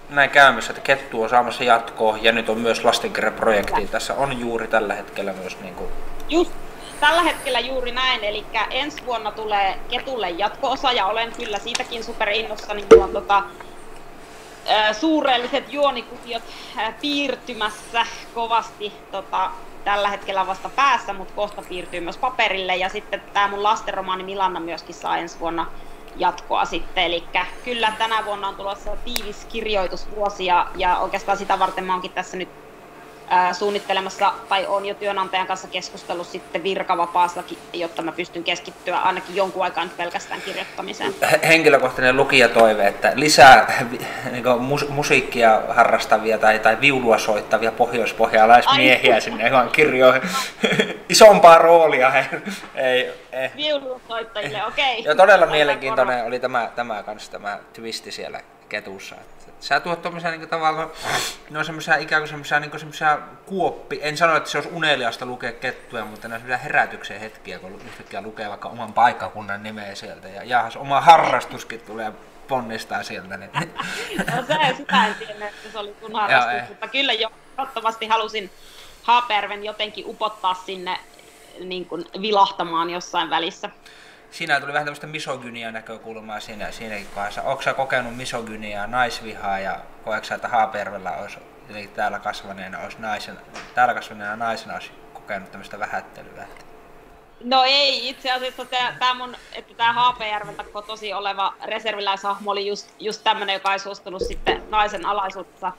näin käymässä, että Kettu on saamassa jatkoa ja nyt on myös lastenkirjaprojekti. Tässä on juuri tällä hetkellä myös niin kuin... Just tällä hetkellä juuri näin, eli ensi vuonna tulee Ketulle jatko-osa ja olen kyllä siitäkin superinnossani. Mulla on tota, suurelliset juonikuviot piirtymässä kovasti tota, tällä hetkellä vasta päässä, mutta kohta piirtyy myös paperille. Ja sitten tämä mun lastenromaani Milanna myöskin saa ensi vuonna jatkoa sitten. Eli kyllä tänä vuonna on tulossa tiivis kirjoitusvuosi ja, ja oikeastaan sitä varten mä oonkin tässä nyt suunnittelemassa tai on jo työnantajan kanssa keskustellut sitten virkavapaastakin, jotta mä pystyn keskittyä ainakin jonkun aikaa nyt pelkästään kirjoittamiseen. Henkilökohtainen lukijatoive, että lisää niin mus- musiikkia harrastavia tai, tai viulua soittavia pohjoispohjalaismiehiä Ai. sinne vaan kirjoihin. [laughs] Isompaa roolia. Ei, ei. Viulusoittajille, okei. Okay. Ja todella mielenkiintoinen oli tämä, tämä, kanssa, tämä twisti siellä ketussa. Sä tuot tuommoisia niin tavallaan, no semmoisia ikään kuin semmoisia, niin semmoisia kuoppi, en sano, että se olisi uneliasta lukea kettuja, mutta ne on semmoisia herätyksen hetkiä, kun yhtäkkiä lukee vaikka oman paikkakunnan nimeä sieltä ja jahas, oma harrastuskin tulee ponnistaa sieltä. Niin. [laughs] No se, sitä en tiedä, että se oli sun harrastus, Joo, mutta kyllä jo toivottavasti halusin Haaperven jotenkin upottaa sinne niin kuin vilahtamaan jossain välissä siinä tuli vähän tämmöistä misogynia näkökulmaa siinä, siinäkin kohdassa. Onko sä kokenut misogyniaa, naisvihaa ja koetko että Haapervellä olisi täällä kasvaneena, olisi naisen, täällä kasvaneena naisena olisi kokenut tämmöistä vähättelyä? No ei, itse asiassa tämä mun, että tämä Haapajärveltä kotosi oleva reserviläishahmo oli just, just tämmöinen, joka ei suostunut sitten naisen alaisuutta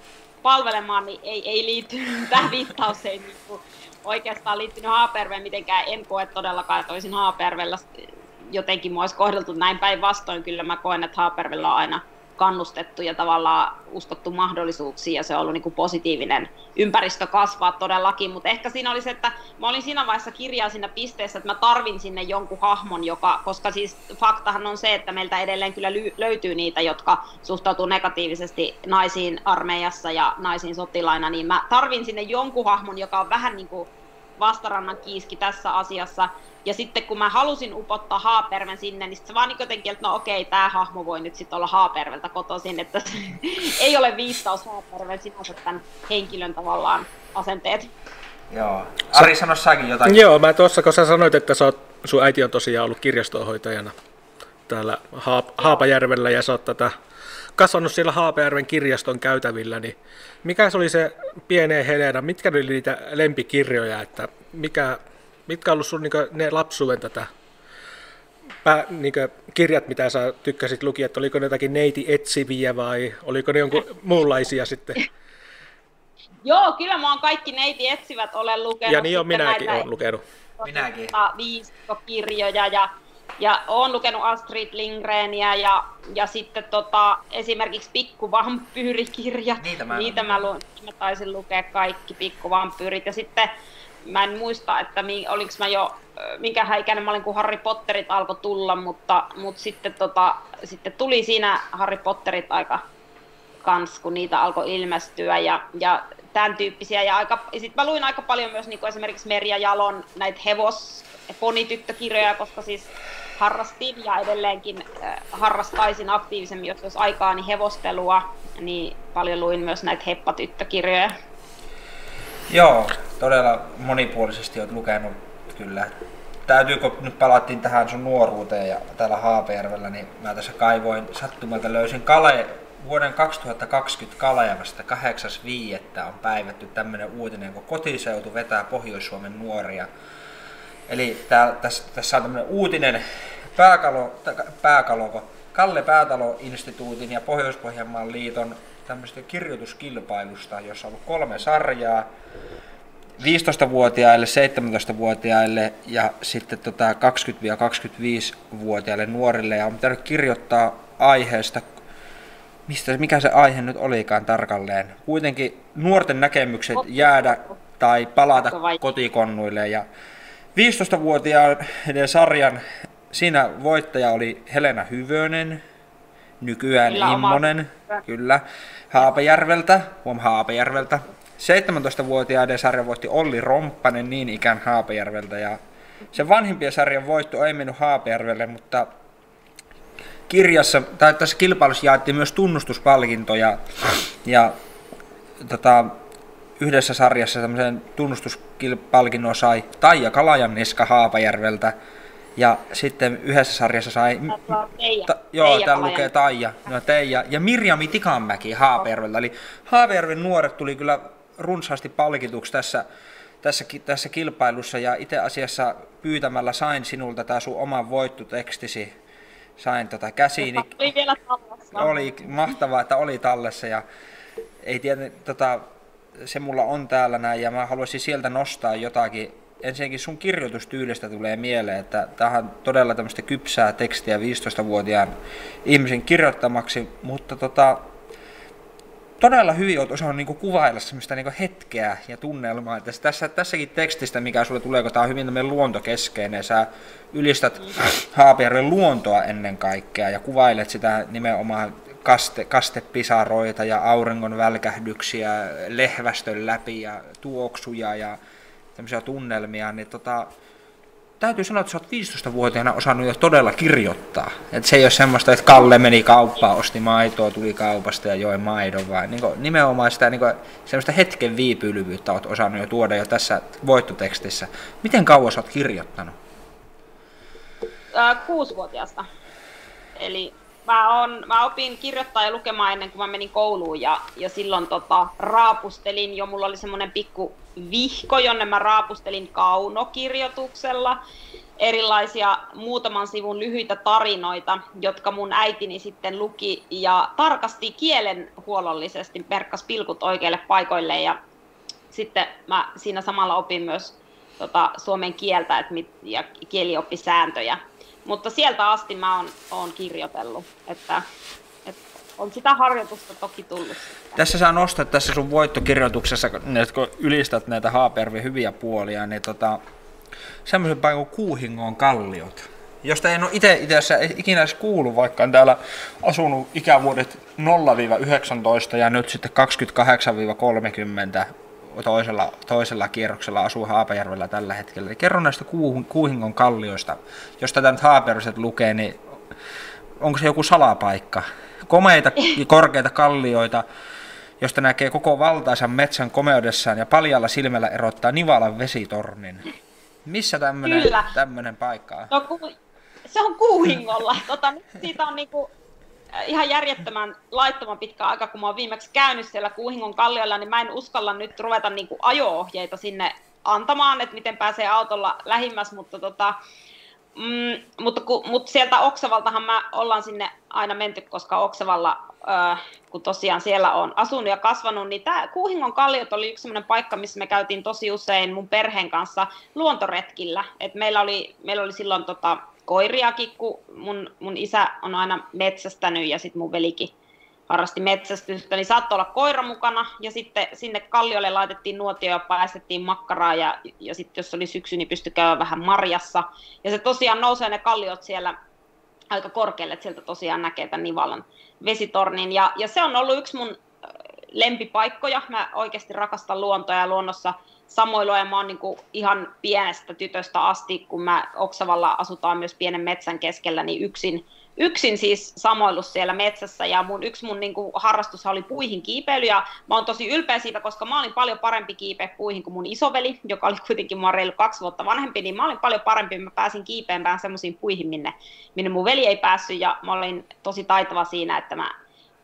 palvelemaan, niin ei, ei liittynyt, [laughs] tämä viittaus ei niinku oikeastaan liittynyt Haaperveen mitenkään, en koe todellakaan, että olisin Haapervellä jotenkin mua olisi kohdeltu näin päinvastoin. Kyllä mä koen, että Haapervilla on aina kannustettu ja tavallaan uskottu mahdollisuuksiin ja se on ollut niin kuin positiivinen ympäristö kasvaa todellakin, mutta ehkä siinä oli se, että mä olin siinä vaiheessa kirjaa siinä pisteessä, että mä tarvin sinne jonkun hahmon, joka, koska siis faktahan on se, että meiltä edelleen kyllä löytyy niitä, jotka suhtautuu negatiivisesti naisiin armeijassa ja naisiin sotilaina, niin mä tarvin sinne jonkun hahmon, joka on vähän niin kuin vastarannan kiiski tässä asiassa, ja sitten kun mä halusin upottaa Haaperven sinne, niin se vaan niin jotenkin, että no okei, tämä hahmo voi nyt sitten olla Haaperveltä kotoisin, että se [laughs] ei ole viittaus Haaperven sinänsä tämän henkilön tavallaan asenteet. Joo. Ari, sano säkin jotain. Joo, mä tuossa, kun sä sanoit, että sä oot, sun äiti on tosiaan ollut kirjastonhoitajana täällä Haap- Haapajärvellä ja sä oot tätä kasvanut siellä Haapajärven kirjaston käytävillä, niin mikä se oli se pieneen Helena, mitkä oli niitä lempikirjoja, että mikä mitkä on ollut sun niin ne lapsuuden tätä pää, niin kirjat, mitä sä tykkäsit lukia, että oliko ne jotakin neiti etsiviä vai oliko ne jonkun muunlaisia sitten? [laughs] Joo, kyllä mä oon kaikki neiti etsivät olen lukenut. Ja niin on minäkin näitä, olen lukenut. Minäkin. Viisikokirjoja ja, ja oon lukenut Astrid Lindgreniä ja, ja sitten tota, esimerkiksi pikkuvampyyrikirjat. Niitä mä, Niitä mä, lu, mä taisin lukea kaikki pikkuvampyyrit. Ja sitten mä en muista, että mi, olinko mä jo, minkä ikäinen mä olin, kun Harry Potterit alkoi tulla, mutta, mutta sitten, tota, sitten tuli siinä Harry Potterit aika kans, kun niitä alkoi ilmestyä ja, ja tämän tyyppisiä. Ja, aika, ja sitten mä luin aika paljon myös niin kuin esimerkiksi Merja Jalon näitä hevos- ja ponityttökirjoja, koska siis harrastin ja edelleenkin äh, harrastaisin aktiivisemmin, jos olisi aikaa, niin hevostelua, niin paljon luin myös näitä heppatyttökirjoja. Joo, todella monipuolisesti olet lukenut kyllä. Täytyykö nyt palattiin tähän sun nuoruuteen ja täällä Haapajärvellä, niin mä tässä kaivoin sattumalta löysin Kale, vuoden 2020 Kalevasta 8.5. on päivätty tämmöinen uutinen, kun kotiseutu vetää Pohjois-Suomen nuoria. Eli tää, tässä, tässä on tämmöinen uutinen pääkalo, pääkaloko, Kalle Päätalo-instituutin ja Pohjois-Pohjanmaan liiton tämmöistä kirjoituskilpailusta, jossa on ollut kolme sarjaa. 15-vuotiaille, 17-vuotiaille ja sitten tota 20-25-vuotiaille nuorille ja on pitänyt kirjoittaa aiheesta, mistä, mikä se aihe nyt olikaan tarkalleen. Kuitenkin nuorten näkemykset jäädä tai palata kotikonnuille ja 15-vuotiaiden sarjan siinä voittaja oli Helena Hyvönen, nykyään kyllä, Immonen, oma... kyllä, Haapajärveltä, huom. Haapajärveltä. 17-vuotiaiden sarjan voitti Olli Romppanen niin ikään Haapajärveltä. Ja se vanhimpien sarjan voitto ei mennyt Haapajärvelle, mutta kirjassa, tai tässä kilpailussa jaettiin myös tunnustuspalkintoja. Ja tota, yhdessä sarjassa tämmöisen tunnustuspalkinnon sai Taija Kalajanniska Haapajärveltä ja sitten yhdessä sarjassa sai... Teija. Ta, joo, Teija täällä lukee Taija. No, Teija. Ja Mirjami Tikanmäki Haapajärveltä. Eli Haapajärven nuoret tuli kyllä runsaasti palkituksi tässä, tässä, tässä kilpailussa. Ja itse asiassa pyytämällä sain sinulta tämä sun oman voittotekstisi. Sain tota käsiini. Oli vielä tallessa. Oli mahtavaa, että oli tallessa. Ja ei tiedä, tota, se mulla on täällä näin ja mä haluaisin sieltä nostaa jotakin ensinnäkin sun kirjoitustyylistä tulee mieleen, että tähän todella tämmöistä kypsää tekstiä 15-vuotiaan ihmisen kirjoittamaksi, mutta tota, todella hyvin olet osannut niinku kuvailla semmoista niinku hetkeä ja tunnelmaa. Että tässä, tässäkin tekstistä, mikä sulle tulee, kun tämä on hyvin tämmöinen luontokeskeinen, sä ylistät Haapajärven luontoa ennen kaikkea ja kuvailet sitä nimenomaan kaste, kastepisaroita ja auringon välkähdyksiä lehvästön läpi ja tuoksuja ja tämmöisiä tunnelmia, niin tota, täytyy sanoa, että sä oot 15-vuotiaana osannut jo todella kirjoittaa. Että se ei ole semmoista, että Kalle meni kauppaan, osti maitoa, tuli kaupasta ja joi maidon, vaan niin nimenomaan sitä niin semmoista hetken viipyilyyttä oot osannut jo tuoda jo tässä voittotekstissä. Miten kauan sä oot kirjoittanut? Äh, kuusivuotiaasta. Eli mä, on, mä opin kirjoittaa ja lukemaan ennen kuin mä menin kouluun ja, ja silloin tota, raapustelin jo, mulla oli semmoinen pikku vihko, jonne mä raapustelin kaunokirjoituksella erilaisia muutaman sivun lyhyitä tarinoita, jotka mun äitini sitten luki ja tarkasti kielen huolollisesti, merkkas pilkut oikeille paikoille ja sitten mä siinä samalla opin myös tota, suomen kieltä et mit, ja kielioppisääntöjä. Mutta sieltä asti mä oon, oon kirjoitellut, että, että on sitä harjoitusta toki tullut. Tässä sä nostat tässä sun voittokirjoituksessa, kun ylistät näitä Haapervin hyviä puolia, niin tota, semmoisen paikan kuin Kuuhingon kalliot, josta en ole itse itse ikinä edes kuullut, vaikka on täällä asunut ikävuodet 0-19 ja nyt sitten 28-30 toisella, toisella kierroksella asuu Haapajärvellä tällä hetkellä. Eli kerro näistä Kuuhingon kallioista. Jos tätä nyt Haapajärviset lukee, niin onko se joku salapaikka? Komeita korkeita kallioita, josta näkee koko valtaisan metsän komeudessaan ja paljalla silmällä erottaa Nivalan vesitornin. Missä tämmöinen paikka on? No, ku, se on Kuuhingolla. Tota, siitä on niinku ihan järjettömän laittoman pitkä aika, kun mä oon viimeksi käynyt siellä Kuuhingon kalliolla, niin mä en uskalla nyt ruveta niin kuin ajo-ohjeita sinne antamaan, että miten pääsee autolla lähimmäs, mutta tota, Mm, mutta, ku, mutta sieltä Oksavaltahan mä ollaan sinne aina menty, koska Oksavalla, äh, kun tosiaan siellä on asunut ja kasvanut, niin tämä Kuuhingon kalliot oli yksi sellainen paikka, missä me käytiin tosi usein mun perheen kanssa luontoretkillä. Et meillä, oli, meillä oli silloin tota, koiriakin, kun mun, mun isä on aina metsästänyt ja sitten mun velikin harrasti metsästystä, niin saattoi olla koira mukana, ja sitten sinne kalliolle laitettiin nuotio ja paistettiin makkaraa, ja, ja sitten jos oli syksy, niin pystyi käymään vähän marjassa. Ja se tosiaan nousee ne kalliot siellä aika korkealle, että sieltä tosiaan näkee tämän Nivalan vesitornin, ja, ja se on ollut yksi mun lempipaikkoja. Mä oikeasti rakastan luontoa ja luonnossa samoilua ja mä oon niin ihan pienestä tytöstä asti, kun mä Oksavalla asutaan myös pienen metsän keskellä, niin yksin yksin siis samoillut siellä metsässä. Ja mun, yksi mun niin harrastus oli puihin kiipeily ja mä oon tosi ylpeä siitä, koska mä olin paljon parempi kiipeä puihin kuin mun isoveli, joka oli kuitenkin mua reilu kaksi vuotta vanhempi, niin mä olin paljon parempi, mä pääsin kiipeämään semmoisiin puihin, minne, minne mun veli ei päässyt. Ja mä olin tosi taitava siinä, että mä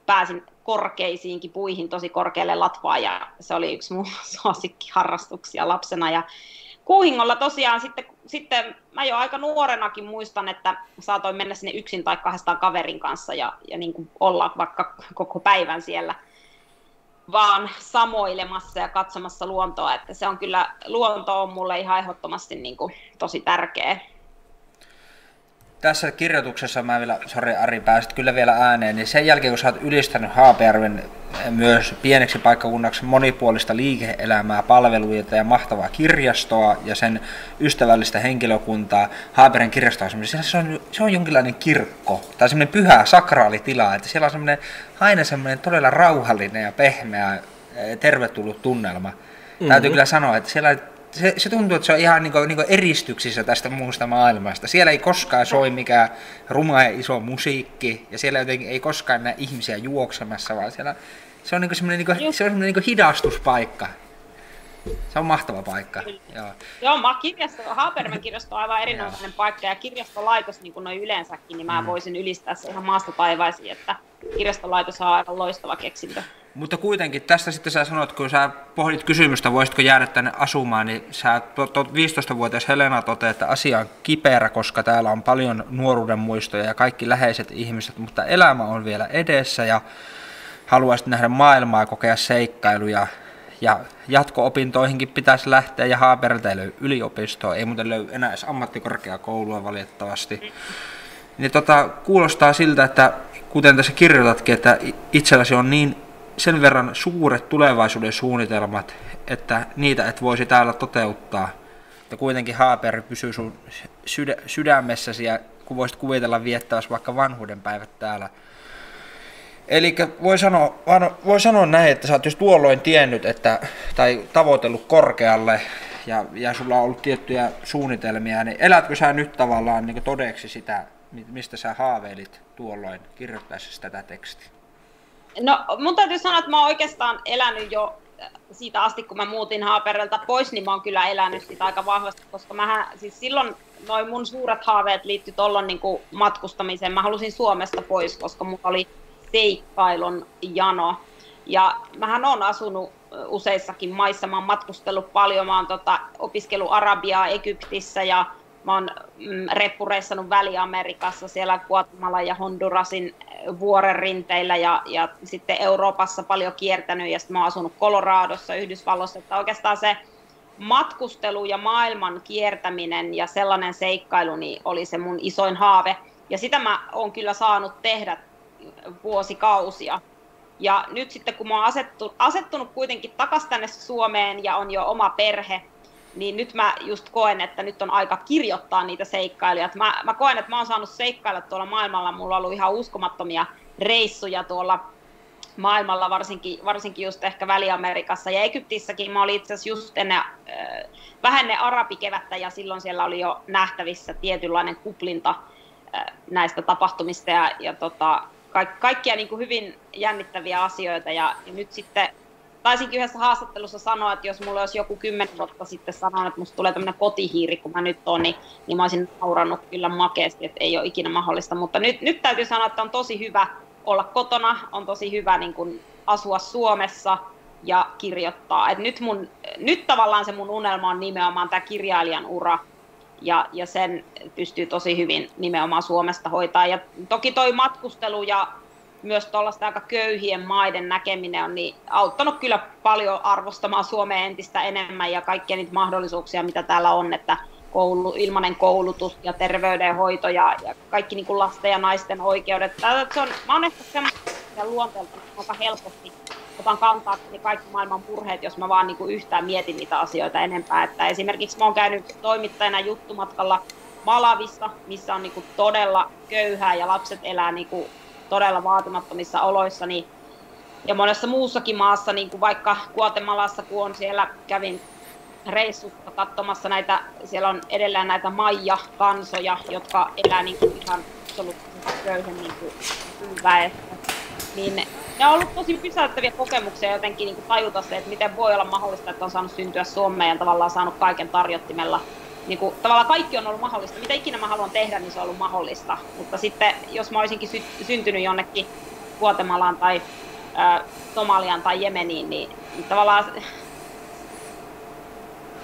pääsin korkeisiinkin puihin tosi korkealle latvaan ja se oli yksi mun [laughs] suosikkiharrastuksia lapsena. Ja Kuuhingolla tosiaan sitten, sitten mä jo aika nuorenakin muistan, että saatoin mennä sinne yksin tai kahdestaan kaverin kanssa ja, ja niin kuin olla vaikka koko päivän siellä vaan samoilemassa ja katsomassa luontoa, että se on kyllä, luonto on mulle ihan ehdottomasti niin kuin tosi tärkeä tässä kirjoituksessa mä vielä, sori Ari, pääsit kyllä vielä ääneen, niin sen jälkeen kun sä oot ylistänyt Haapajärven myös pieneksi paikkakunnaksi monipuolista liike-elämää, palveluita ja mahtavaa kirjastoa ja sen ystävällistä henkilökuntaa, Haapajärven kirjasto on se on, se on jonkinlainen kirkko tai semmoinen pyhä sakraalitila, että siellä on semmoinen, aina semmoinen todella rauhallinen ja pehmeä tervetullut tunnelma. Mm-hmm. Täytyy kyllä sanoa, että siellä se, se tuntuu, että se on ihan niin kuin, niin kuin eristyksissä tästä muusta maailmasta. Siellä ei koskaan soi mikään ruma ja iso musiikki, ja siellä jotenkin ei koskaan näe ihmisiä juoksemassa, vaan siellä se on, niin semmoinen, niin se on niin hidastuspaikka. Se on mahtava paikka. Joo, Joo mä kirjasto, Haaperman kirjasto on aivan erinomainen paikka ja kirjastolaitos niin kuin noin yleensäkin, niin mä mm. voisin ylistää se ihan maasta taivaisiin, että kirjastolaitos on aivan loistava keksintö. Mutta kuitenkin tästä sitten sä sanot, kun sä pohdit kysymystä, voisitko jäädä tänne asumaan, niin sä 15-vuotias Helena toteaa, että asia on kiperä, koska täällä on paljon nuoruuden muistoja ja kaikki läheiset ihmiset, mutta elämä on vielä edessä ja haluaisit nähdä maailmaa kokea seikkailuja. Ja jatko-opintoihinkin pitäisi lähteä ja Haaperilta ei löydy yliopistoa, ei muuten löydy enää edes ammattikorkeakoulua valitettavasti. Niin tota, kuulostaa siltä, että kuten tässä kirjoitatkin, että itselläsi on niin sen verran suuret tulevaisuuden suunnitelmat, että niitä et voisi täällä toteuttaa. Ja kuitenkin Haaper pysyy sun sydä, sydämessäsi ja kun voisit kuvitella viettäväsi vaikka vanhuuden päivät täällä. Eli voi sanoa, voi sanoa näin, että sä oot just tuolloin tiennyt, että, tai tavoitellut korkealle ja, ja sulla on ollut tiettyjä suunnitelmia, niin elätkö sä nyt tavallaan niin todeksi sitä, mistä sä haaveilit tuolloin kirjoittaessa tätä tekstiä? No mun täytyy sanoa, että mä oon oikeastaan elänyt jo äh, siitä asti, kun mä muutin Haaperelta pois, niin mä oon kyllä elänyt sitä aika vahvasti, koska mä siis silloin noin mun suuret haaveet liittyi tuolloin niin matkustamiseen. Mä halusin Suomesta pois, koska mulla oli seikkailun jano. Ja mähän on asunut äh, useissakin maissa, mä oon matkustellut paljon, mä oon tota, opiskellut Arabiaa Egyptissä ja Mä oon mm, reppureissannut Väli-Amerikassa, siellä Guatemala ja Hondurasin eh, vuoren rinteillä ja, ja sitten Euroopassa paljon kiertänyt ja sitten mä oon asunut Coloradossa, Yhdysvalloissa, että oikeastaan se matkustelu ja maailman kiertäminen ja sellainen seikkailu niin oli se mun isoin haave. Ja sitä mä oon kyllä saanut tehdä vuosikausia. Ja nyt sitten kun mä oon asettunut, asettunut kuitenkin takaisin tänne Suomeen ja on jo oma perhe, niin nyt mä just koen, että nyt on aika kirjoittaa niitä seikkailuja. Mä, mä koen, että mä oon saanut seikkailla tuolla maailmalla, mulla on ollut ihan uskomattomia reissuja tuolla maailmalla, varsinkin, varsinkin just ehkä Väli-Amerikassa ja Egyptissäkin. Mä olin itse asiassa just ennen, äh, vähän ennen arabikevättä ja silloin siellä oli jo nähtävissä tietynlainen kuplinta äh, näistä tapahtumista ja, ja tota, ka- kaikkia niin kuin hyvin jännittäviä asioita ja, ja nyt sitten taisinkin yhdessä haastattelussa sanoa, että jos mulla olisi joku kymmenen vuotta sitten sanonut, että musta tulee tämmöinen kotihiiri, kun mä nyt on, niin, niin mä olisin naurannut kyllä makeasti, että ei ole ikinä mahdollista. Mutta nyt, nyt täytyy sanoa, että on tosi hyvä olla kotona, on tosi hyvä niin kuin asua Suomessa ja kirjoittaa. Et nyt, mun, nyt tavallaan se mun unelma on nimenomaan tämä kirjailijan ura, ja, ja sen pystyy tosi hyvin nimenomaan Suomesta hoitaa. Ja toki toi matkustelu ja myös tuollaista aika köyhien maiden näkeminen on niin auttanut kyllä paljon arvostamaan Suomea entistä enemmän ja kaikkia niitä mahdollisuuksia, mitä täällä on, että koulu, ilmainen koulutus ja terveydenhoito ja, ja kaikki niin kuin lasten ja naisten oikeudet. Tää, se on, mä oon ehkä semmoinen luonteelta aika helposti otan kantaa kaikki maailman murheet, jos mä vaan niin kuin yhtään mietin niitä asioita enempää. Että esimerkiksi mä oon käynyt toimittajana juttumatkalla Malavissa, missä on niin kuin todella köyhää ja lapset elää niin kuin todella vaatimattomissa oloissa, niin ja monessa muussakin maassa, niin kuin vaikka Guatemalassa, kun on siellä, kävin reissussa katsomassa näitä, siellä on edelleen näitä maija-kansoja, jotka elää niin kuin ihan absoluuttisesti köyhän niin kuin väestö. Niin ne on ollut tosi pysäyttäviä kokemuksia jotenkin niin kuin tajuta se, että miten voi olla mahdollista, että on saanut syntyä Suomeen ja tavallaan saanut kaiken tarjottimella niin kuin, tavallaan kaikki on ollut mahdollista. Mitä ikinä mä haluan tehdä, niin se on ollut mahdollista. Mutta sitten, jos mä olisinkin sy- syntynyt jonnekin Guatemalaan tai ää, Somaliaan tai Jemeniin, niin, niin tavallaan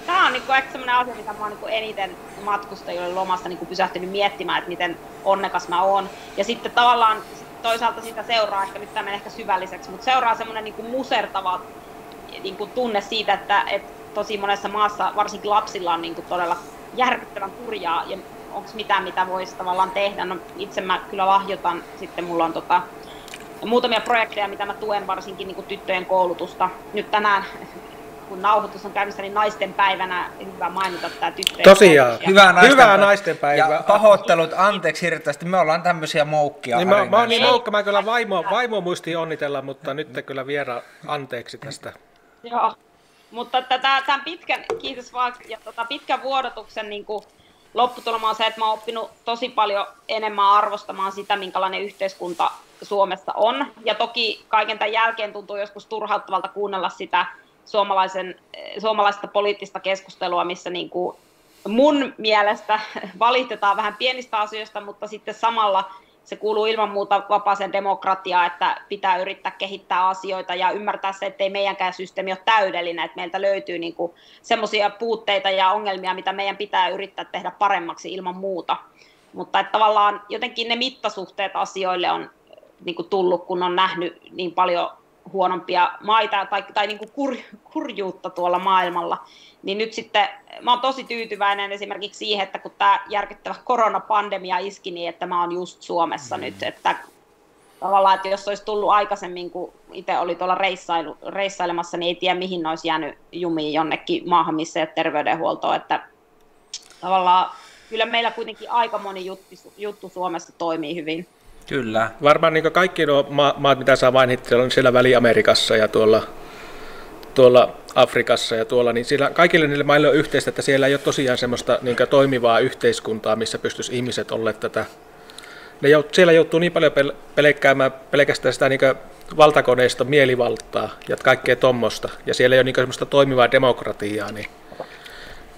tämä on niin kuin, sellainen asia, mitä mä oon niin eniten matkustajille lomassa niin kuin pysähtynyt miettimään, että miten onnekas mä oon. Ja sitten tavallaan toisaalta sitä seuraa, ehkä nyt tämä ehkä syvälliseksi, mutta seuraa semmoinen niin musertava niin kuin tunne siitä, että, että tosi monessa maassa, varsinkin lapsilla on niin kuin todella järkyttävän kurjaa ja onko mitään, mitä voisi tavallaan tehdä. No, itse mä kyllä lahjoitan, sitten mulla on tota, muutamia projekteja, mitä mä tuen varsinkin niin kuin tyttöjen koulutusta. Nyt tänään kun nauhoitus on käynnissä, niin naisten päivänä hyvä mainita tämä tyttöjen Tosiaan, hyvää naisten, hyvää naisten päivää. Ja pahoittelut, anteeksi hirveästi, me ollaan tämmöisiä moukkia. Niin mä, mä oon niin moukka, mä kyllä vaimo, vaimo muistiin onnitella, mutta nyt te kyllä viera anteeksi tästä. Joo, mutta tätä, tämän pitkän, kiitos vaan, ja tota pitkän vuodotuksen niin kuin lopputulema on se, että mä oon oppinut tosi paljon enemmän arvostamaan sitä, minkälainen yhteiskunta Suomessa on. Ja toki kaiken tämän jälkeen tuntuu joskus turhauttavalta kuunnella sitä suomalaisen, suomalaista poliittista keskustelua, missä niin kuin mun mielestä valitetaan vähän pienistä asioista, mutta sitten samalla se kuuluu ilman muuta vapaaseen demokratiaan, että pitää yrittää kehittää asioita ja ymmärtää se, että ei meidänkään systeemi ole täydellinen, että meiltä löytyy niin semmoisia puutteita ja ongelmia, mitä meidän pitää yrittää tehdä paremmaksi ilman muuta. Mutta että tavallaan jotenkin ne mittasuhteet asioille on niin kuin tullut, kun on nähnyt niin paljon huonompia maita tai, tai niin kuin kur, kurjuutta tuolla maailmalla. Niin nyt sitten mä oon tosi tyytyväinen esimerkiksi siihen, että kun tämä järkyttävä koronapandemia iski, niin että mä oon just Suomessa mm. nyt, että tavallaan, että jos olisi tullut aikaisemmin, kun itse oli tuolla reissailu, reissailemassa, niin ei tiedä mihin olisi jäänyt jumiin jonnekin maahan, missä ei ole terveydenhuoltoa, että tavallaan kyllä meillä kuitenkin aika moni juttu, juttu Suomessa toimii hyvin. Kyllä. Varmaan niin kaikki nuo maat, mitä saa mainittua, on siellä Väli-Amerikassa ja tuolla, tuolla Afrikassa ja tuolla, niin siellä, kaikille niille maille on yhteistä, että siellä ei ole tosiaan semmoista niin toimivaa yhteiskuntaa, missä pystyisi ihmiset olleet tätä. Ne jout, siellä joutuu niin paljon pel- pelkkäämään pelkästään sitä niin valtakoneista mielivaltaa ja kaikkea tuommoista, ja siellä ei ole niin semmoista toimivaa demokratiaa, niin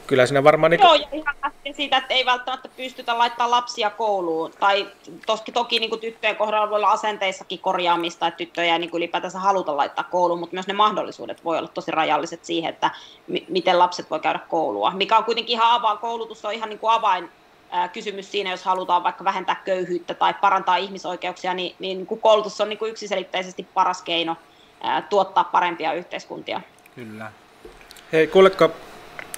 kyllä siinä varmaan... Niin... Joo, ja ihan lähtien siitä, että ei välttämättä pystytä laittaa lapsia kouluun. Tai toski, toki niin kuin tyttöjen kohdalla voi olla asenteissakin korjaamista, että tyttöjä ei niin kuin ylipäätänsä haluta laittaa kouluun, mutta myös ne mahdollisuudet voi olla tosi rajalliset siihen, että m- miten lapset voi käydä koulua. Mikä on kuitenkin ihan avain, koulutus on ihan niin kuin avain kysymys siinä, jos halutaan vaikka vähentää köyhyyttä tai parantaa ihmisoikeuksia, niin, niin, niin kuin koulutus on niin kuin yksiselitteisesti paras keino ää, tuottaa parempia yhteiskuntia. Kyllä. Hei, kuuletko,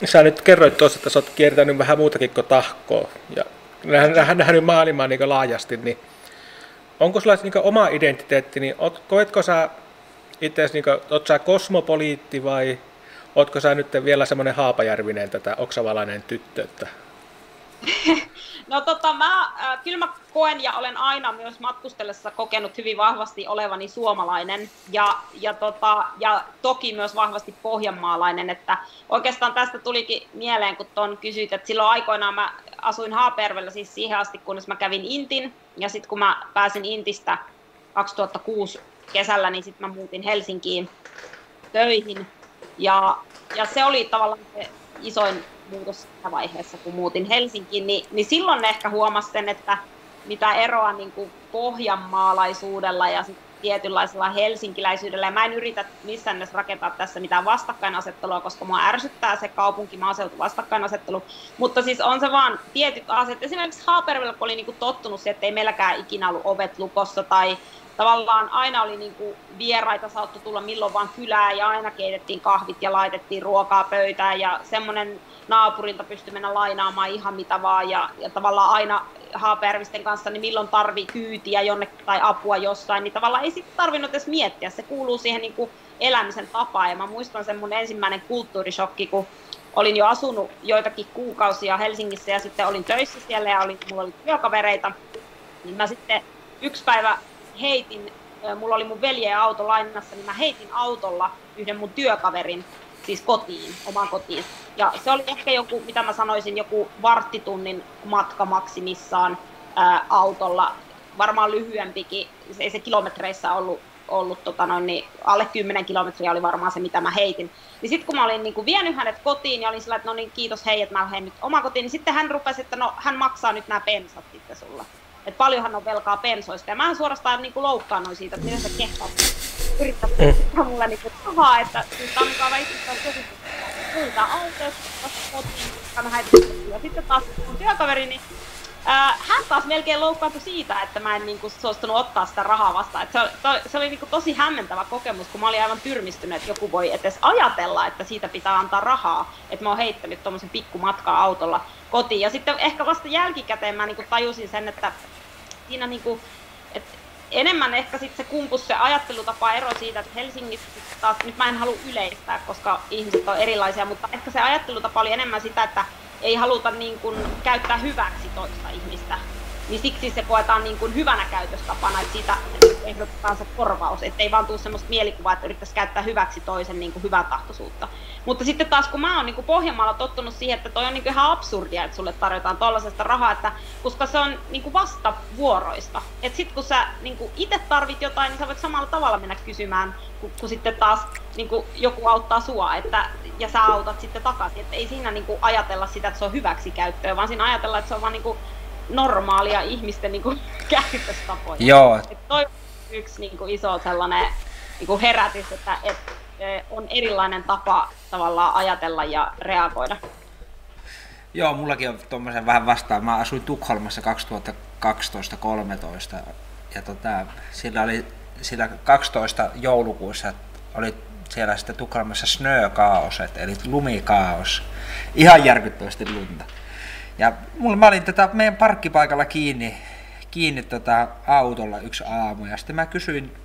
sä nyt kerroit tuossa, että sä oot kiertänyt vähän muutakin kuin tahkoa ja nähnyt, nähnyt maailmaa niin laajasti, niin onko sulla niin oma identiteetti, niin oot, koetko sä itse, niin sä kosmopoliitti vai ootko sä nyt vielä semmoinen haapajärvinen tätä oksavalainen tyttö? Että... No tota, mä, äh, kyllä mä koen ja olen aina myös matkustellessa kokenut hyvin vahvasti olevani suomalainen ja, ja, tota, ja toki myös vahvasti pohjanmaalainen, että oikeastaan tästä tulikin mieleen, kun tuon kysyit, että silloin aikoinaan mä asuin Haapervellä siis siihen asti, kunnes mä kävin Intin ja sitten kun mä pääsin Intistä 2006 kesällä, niin sitten mä muutin Helsinkiin töihin ja, ja se oli tavallaan se isoin muutos siinä vaiheessa, kun muutin Helsinkiin, niin, niin silloin ehkä huomasin sen, että mitä eroa niin kuin pohjanmaalaisuudella ja tietynlaisella helsinkiläisyydellä. Ja mä en yritä missään edes rakentaa tässä mitään vastakkainasettelua, koska mua ärsyttää se kaupunki-maaseutu vastakkainasettelu. Mutta siis on se vaan tietyt asiat. Esimerkiksi Haapervillä, kun oli niinku tottunut siihen, että ei meilläkään ikinä ollut ovet lukossa tai tavallaan aina oli niinku vieraita, saattoi tulla milloin vaan kylään ja aina keitettiin kahvit ja laitettiin ruokaa pöytään ja semmoinen naapurilta pystyi mennä lainaamaan ihan mitä vaan ja, ja tavallaan aina Haapervisten kanssa, niin milloin tarvii kyytiä jonne tai apua jossain, niin tavallaan ei sitten tarvinnut edes miettiä. Se kuuluu siihen niin kuin elämisen tapaan. Ja mä muistan sen mun ensimmäinen kulttuurishokki, kun olin jo asunut joitakin kuukausia Helsingissä ja sitten olin töissä siellä ja oli, mulla oli työkavereita. Niin mä sitten yksi päivä heitin, mulla oli mun veljen auto lainassa, niin mä heitin autolla yhden mun työkaverin siis kotiin, omaan kotiin. Ja se oli ehkä joku, mitä mä sanoisin, joku varttitunnin matka maksimissaan ää, autolla. Varmaan lyhyempikin, ei se kilometreissä ollut, ollut tota noin, niin alle 10 kilometriä oli varmaan se, mitä mä heitin. Niin sitten kun mä olin niin kuin vienyt hänet kotiin ja olin sillä, että no niin kiitos hei, että mä lähden nyt omaan kotiin, niin sitten hän rupesi, että no hän maksaa nyt nämä pensat sitten sulla. Että paljonhan on velkaa pensoista. Ja mä suorastaan niin kuin loukkaannuin siitä, että miten sä kehtaat yrittää mm. mulle niin rahaa, että siis tämä on mukava itse tosi kulta autoista kotiin, ja sitten taas mun työkaveri, niin ää, hän taas melkein loukkaantui siitä, että mä en niin kuin, suostunut ottaa sitä rahaa vastaan. Et se, to, se oli niin kuin, tosi hämmentävä kokemus, kun mä olin aivan tyrmistynyt, että joku voi edes ajatella, että siitä pitää antaa rahaa. Että mä oon heittänyt tuommoisen pikkumatkaa autolla kotiin. Ja sitten ehkä vasta jälkikäteen mä niin kuin, tajusin sen, että siinä niin kuin, että enemmän ehkä sitten se kumpus se ajattelutapa ero siitä, että Helsingissä taas, nyt mä en halua yleistää, koska ihmiset on erilaisia, mutta ehkä se ajattelutapa oli enemmän sitä, että ei haluta niin kuin käyttää hyväksi toista ihmistä niin siksi se koetaan niin kuin hyvänä käytöstapana, että siitä ehdotetaan se korvaus, ettei vaan tule semmoista mielikuvaa, että yrittäisi käyttää hyväksi toisen niin kuin hyvää tahtoisuutta. Mutta sitten taas kun mä oon niin Pohjanmaalla tottunut siihen, että toi on niin ihan absurdia, että sulle tarjotaan tollaisesta rahaa, että, koska se on niin vastavuoroista. Että sitten kun sä niin itse tarvit jotain, niin sä voit samalla tavalla mennä kysymään, kun, kun sitten taas niin joku auttaa sua, että, ja sä autat sitten takaisin. Että ei siinä niin ajatella sitä, että se on hyväksi käyttöä, vaan siinä ajatella, että se on vaan niin normaalia ihmisten niin kuin, [laughs] käytöstapoja. Joo. Et toi on yksi niin kuin, iso sellainen niin kuin herätys, että et, e, on erilainen tapa tavallaan ajatella ja reagoida. Joo, mullakin on tuommoisen vähän vastaan. Mä asuin Tukholmassa 2012-13 ja tota, sillä oli sillä 12 joulukuussa oli siellä sitten Tukholmassa snökaaoset, eli lumikaos. Ihan järkyttävästi lunta. Ja mulla, mä olin tätä meidän parkkipaikalla kiinni, kiinni tota autolla yksi aamu ja sitten mä kysyin,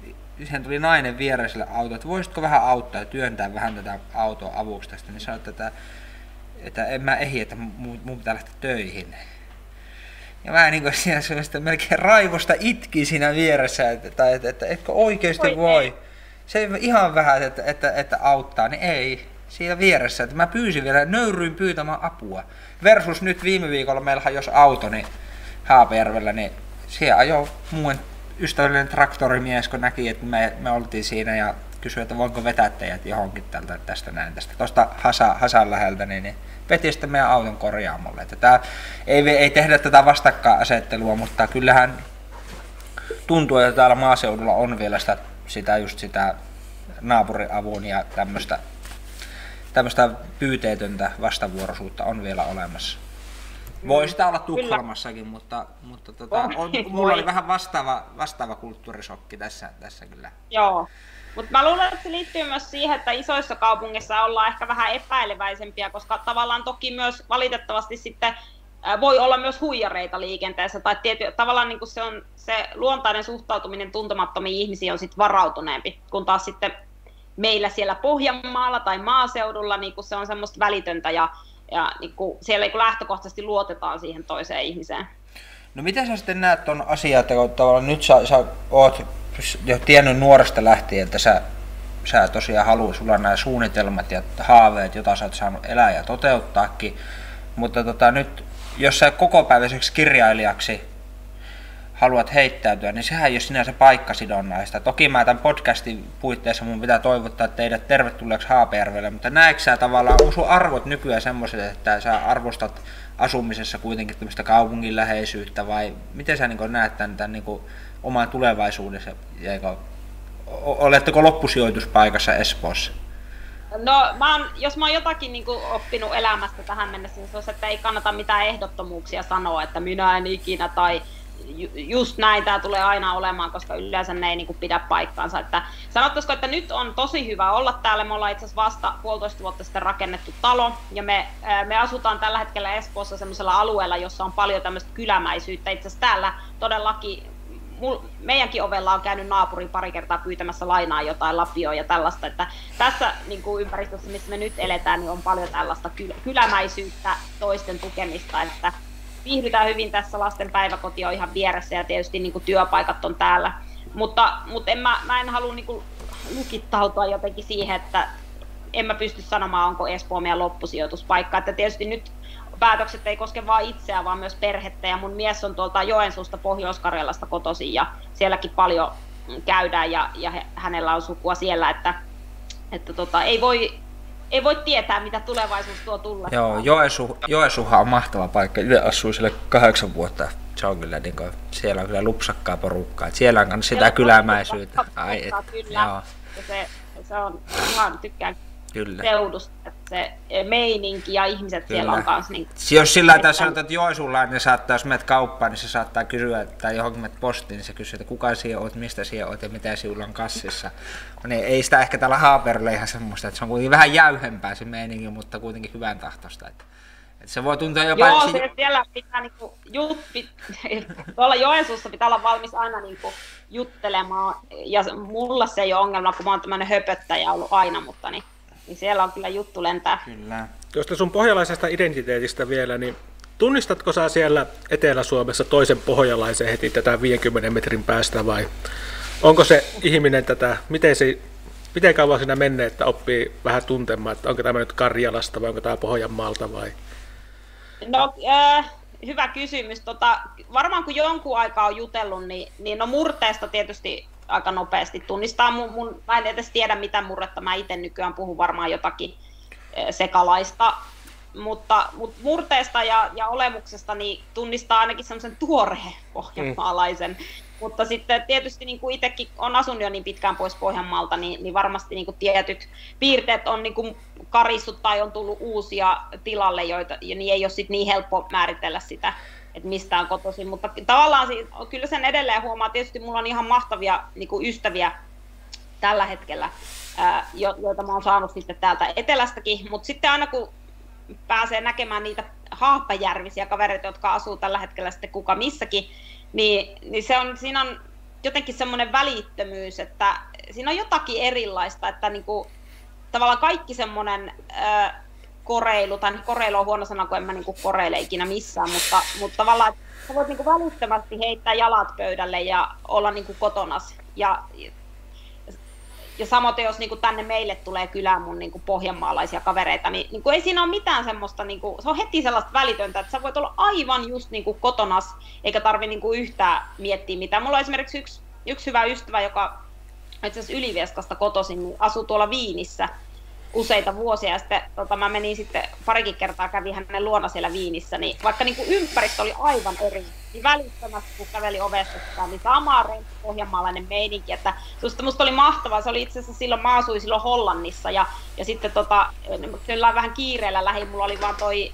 siihen tuli nainen viereiselle auto, että voisitko vähän auttaa ja työntää vähän tätä autoa avuksi tästä, niin sanoin, että, että en mä ehdi, että mun, mun pitää lähteä töihin. Ja mä niin kuin siinä semmoista melkein raivosta itki siinä vieressä, että, että, että, että etkö oikeasti voi. voi. Se ihan vähän, että, että, että auttaa, niin ei siinä vieressä. Että mä pyysin vielä, nöyryin pyytämään apua. Versus nyt viime viikolla meillä jos auto, niin Haapajärvellä, niin siellä ajoi muun ystävällinen traktorimies, kun näki, että me, me oltiin siinä ja kysyi, että voinko vetää teidät johonkin tältä, tästä näin, tästä tuosta Hasa, Hasan läheltä, niin, niin veti sitten meidän auton korjaamolle. Että tää, ei, ei tehdä tätä vastakkainasettelua, mutta kyllähän tuntuu, että täällä maaseudulla on vielä sitä, sitä just sitä naapuriavun ja tämmöistä tämmöistä pyyteetöntä vastavuoroisuutta on vielä olemassa. Voi sitä olla Tukholmassakin, mutta, mutta tota, on, [laughs] mulla oli vähän vastaava, vastaava kulttuurisokki tässä, tässä kyllä. Joo, mutta mä luulen, että se liittyy myös siihen, että isoissa kaupungeissa ollaan ehkä vähän epäileväisempiä, koska tavallaan toki myös valitettavasti sitten voi olla myös huijareita liikenteessä, tai tiety, tavallaan niin kuin se, on, se luontainen suhtautuminen tuntemattomiin ihmisiin on sitten varautuneempi, kun taas sitten meillä siellä Pohjanmaalla tai maaseudulla niin se on semmoista välitöntä ja, ja niin kuin siellä niin kuin lähtökohtaisesti luotetaan siihen toiseen ihmiseen. No miten sä sitten näet tuon asian, että tavallaan nyt sä, sä oot jo tiennyt nuoresta lähtien, että sä, sä tosiaan haluat, sulla nämä suunnitelmat ja haaveet, joita sä oot saanut elää ja toteuttaakin, mutta tota, nyt jos sä kokopäiväiseksi kirjailijaksi haluat heittäytyä, niin sehän ei ole sinänsä paikkasidonnaista. Toki mä tämän podcastin puitteissa mun pitää toivottaa teidät tervetulleeksi Haapajärvelle, mutta näetkö sä tavallaan, on sun arvot nykyään semmoiset, että sä arvostat asumisessa kuitenkin tämmöistä kaupunginläheisyyttä vai miten sä niin näet tämän, tämän niin oman tulevaisuudessa, jäikö oletteko loppusijoituspaikassa Espoossa? No, mä oon, jos mä oon jotakin niin kuin, oppinut elämästä tähän mennessä, niin se on että ei kannata mitään ehdottomuuksia sanoa, että minä en ikinä tai just näin tämä tulee aina olemaan, koska yleensä ne ei niin kuin, pidä paikkaansa. Että, sanottaisiko, että nyt on tosi hyvä olla täällä. Me ollaan itse asiassa vasta puolitoista vuotta sitten rakennettu talo ja me, me asutaan tällä hetkellä Espoossa sellaisella alueella, jossa on paljon tämmöistä kylämäisyyttä. Itse asiassa täällä todellakin mul, meidänkin ovella on käynyt naapuri pari kertaa pyytämässä lainaa jotain lapioa ja tällaista, että tässä niin kuin ympäristössä, missä me nyt eletään, niin on paljon tällaista kyl, kylämäisyyttä, toisten tukemista, että viihdytään hyvin tässä, lasten päiväkoti on ihan vieressä ja tietysti niin kuin työpaikat on täällä, mutta, mutta en mä, mä en halua niin lukittautua jotenkin siihen, että en mä pysty sanomaan, onko Espoo meidän loppusijoituspaikka, että tietysti nyt päätökset ei koske vain itseä, vaan myös perhettä. Ja mun mies on tuolta Joensuusta Pohjois-Karjalasta kotoisin ja sielläkin paljon käydään ja, ja hänellä on sukua siellä, että, että tota, ei, voi, ei voi tietää, mitä tulevaisuus tuo tulla. Joo, Joensu, Joensuhan on mahtava paikka. Itse asuin sille kahdeksan vuotta. Se on kyllä, niin kuin, siellä on kyllä lupsakkaa porukkaa. Siellä on sitä kylämäisyyttä. Ai, et, kyllä. Joo. Ja se, se on, ihan tykkään Kyllä. seudusta, se meininki ja ihmiset Kyllä. siellä on kanssa. Niin, jos sillä tavalla sanotaan, että Joensuulainen niin saattaa, jos menet kauppaan, niin se saattaa kysyä, tai johonkin menet postiin, niin se kysyy, että kuka siellä oot, mistä siellä oot ja mitä sinulla on kassissa. Niin ei sitä ehkä täällä Haaperilla ihan semmoista, että se on kuitenkin vähän jäyhempää se meininki, mutta kuitenkin hyvän tahtosta. Että, se voi tuntua jopa... Joo, se, siellä pitää niinku jutpi, [laughs] tuolla Joensuussa pitää olla valmis aina niinku juttelemaan, ja mulla se ei ole ongelma, kun mä oon tämmöinen höpöttäjä ollut aina, mutta niin niin siellä on kyllä juttu lentää. Kyllä. Tuosta sun pohjalaisesta identiteetistä vielä, niin tunnistatko sä siellä Etelä-Suomessa toisen pohjalaisen heti tätä 50 metrin päästä vai onko se ihminen tätä, miten, se, miten kauan siinä menee, että oppii vähän tuntemaan, että onko tämä nyt Karjalasta vai onko tämä Pohjanmaalta vai? No, äh, hyvä kysymys. Tota, varmaan kun jonkun aikaa on jutellut, niin, niin no murteesta tietysti aika nopeasti tunnistaa. Mun, mun, mä en edes tiedä mitä murretta, mä itse nykyään puhun varmaan jotakin sekalaista, mutta, mutta murteesta ja, ja olemuksesta niin tunnistaa ainakin semmoisen tuoreen pohjanmaalaisen. Mm. Mutta sitten tietysti niin kuin itsekin on asunut jo niin pitkään pois Pohjanmaalta, niin, niin varmasti niin kuin tietyt piirteet on niin kuin karissut tai on tullut uusia tilalle, joita, niin ei ole sit niin helppo määritellä sitä että mistä on kotoisin, mutta tavallaan kyllä sen edelleen huomaa, tietysti mulla on ihan mahtavia niin kuin ystäviä tällä hetkellä, ää, joita mä oon saanut sitten täältä etelästäkin, mutta sitten aina kun pääsee näkemään niitä haapajärvisiä kavereita, jotka asuu tällä hetkellä sitten kuka missäkin, niin, niin se on, siinä on jotenkin semmoinen välittömyys, että siinä on jotakin erilaista, että niin kuin, tavallaan kaikki semmoinen koreilu, tai koreilu on huono sana, kun en mä niin koreile ikinä missään, mutta, mutta tavallaan sä voit niin välittömästi heittää jalat pöydälle ja olla niin kotonas. Ja, ja samoin jos niin tänne meille tulee kylään mun niin pohjanmaalaisia kavereita, niin, niin ei siinä ole mitään semmoista, niin kuin, se on heti sellaista välitöntä, että sä voit olla aivan just niin kotonas, eikä tarvi niin yhtään miettiä mitään. Mulla on esimerkiksi yksi, yksi hyvä ystävä, joka itse asiassa Ylivieskasta kotoisin, niin asuu tuolla Viinissä, useita vuosia ja sitten tota, mä menin sitten parikin kertaa kävin hänen luona siellä Viinissä, niin vaikka niin kuin ympäristö oli aivan eri, niin välittömästi kun käveli ovesta niin sama rentti pohjanmaalainen meininki, että susta musta oli mahtavaa, se oli itse asiassa silloin, mä asuin silloin Hollannissa ja, ja sitten tota, kyllä vähän kiireellä lähin, mulla oli vaan toi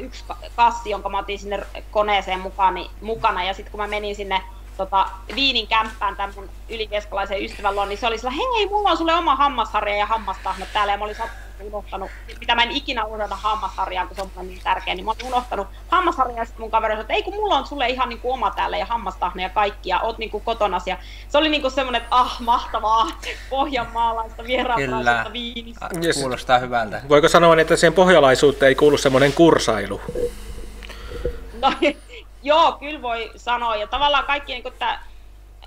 yksi kassi, jonka mä otin sinne koneeseen mukaan, niin, mukana ja sitten kun mä menin sinne tota, Viinin kämppään tämän mun ylikeskalaisen ystävän luon, niin se oli sillä, hei, mulla on sulle oma hammasharja ja hammastahna täällä, ja mä olin unohtanut, mitä mä en ikinä unohda hammasharjaa, kun se on niin tärkeä, niin mä olin unohtanut hammasharjaa, ja sitten mun kaveri sanoi, että ei kun mulla on sulle ihan niin kuin oma täällä, ja hammastahna ja kaikki, ja oot niin kuin kotonas, ja se oli niin kuin semmoinen, että ah, mahtavaa, pohjanmaalaista vieraanlaisuutta Viinissä. Kuulostaa hyvältä. Voiko sanoa, että siihen pohjalaisuuteen ei kuulu semmoinen kursailu? No, [laughs] Joo, kyllä voi sanoa. Ja tavallaan kaikki, niin kuin, että,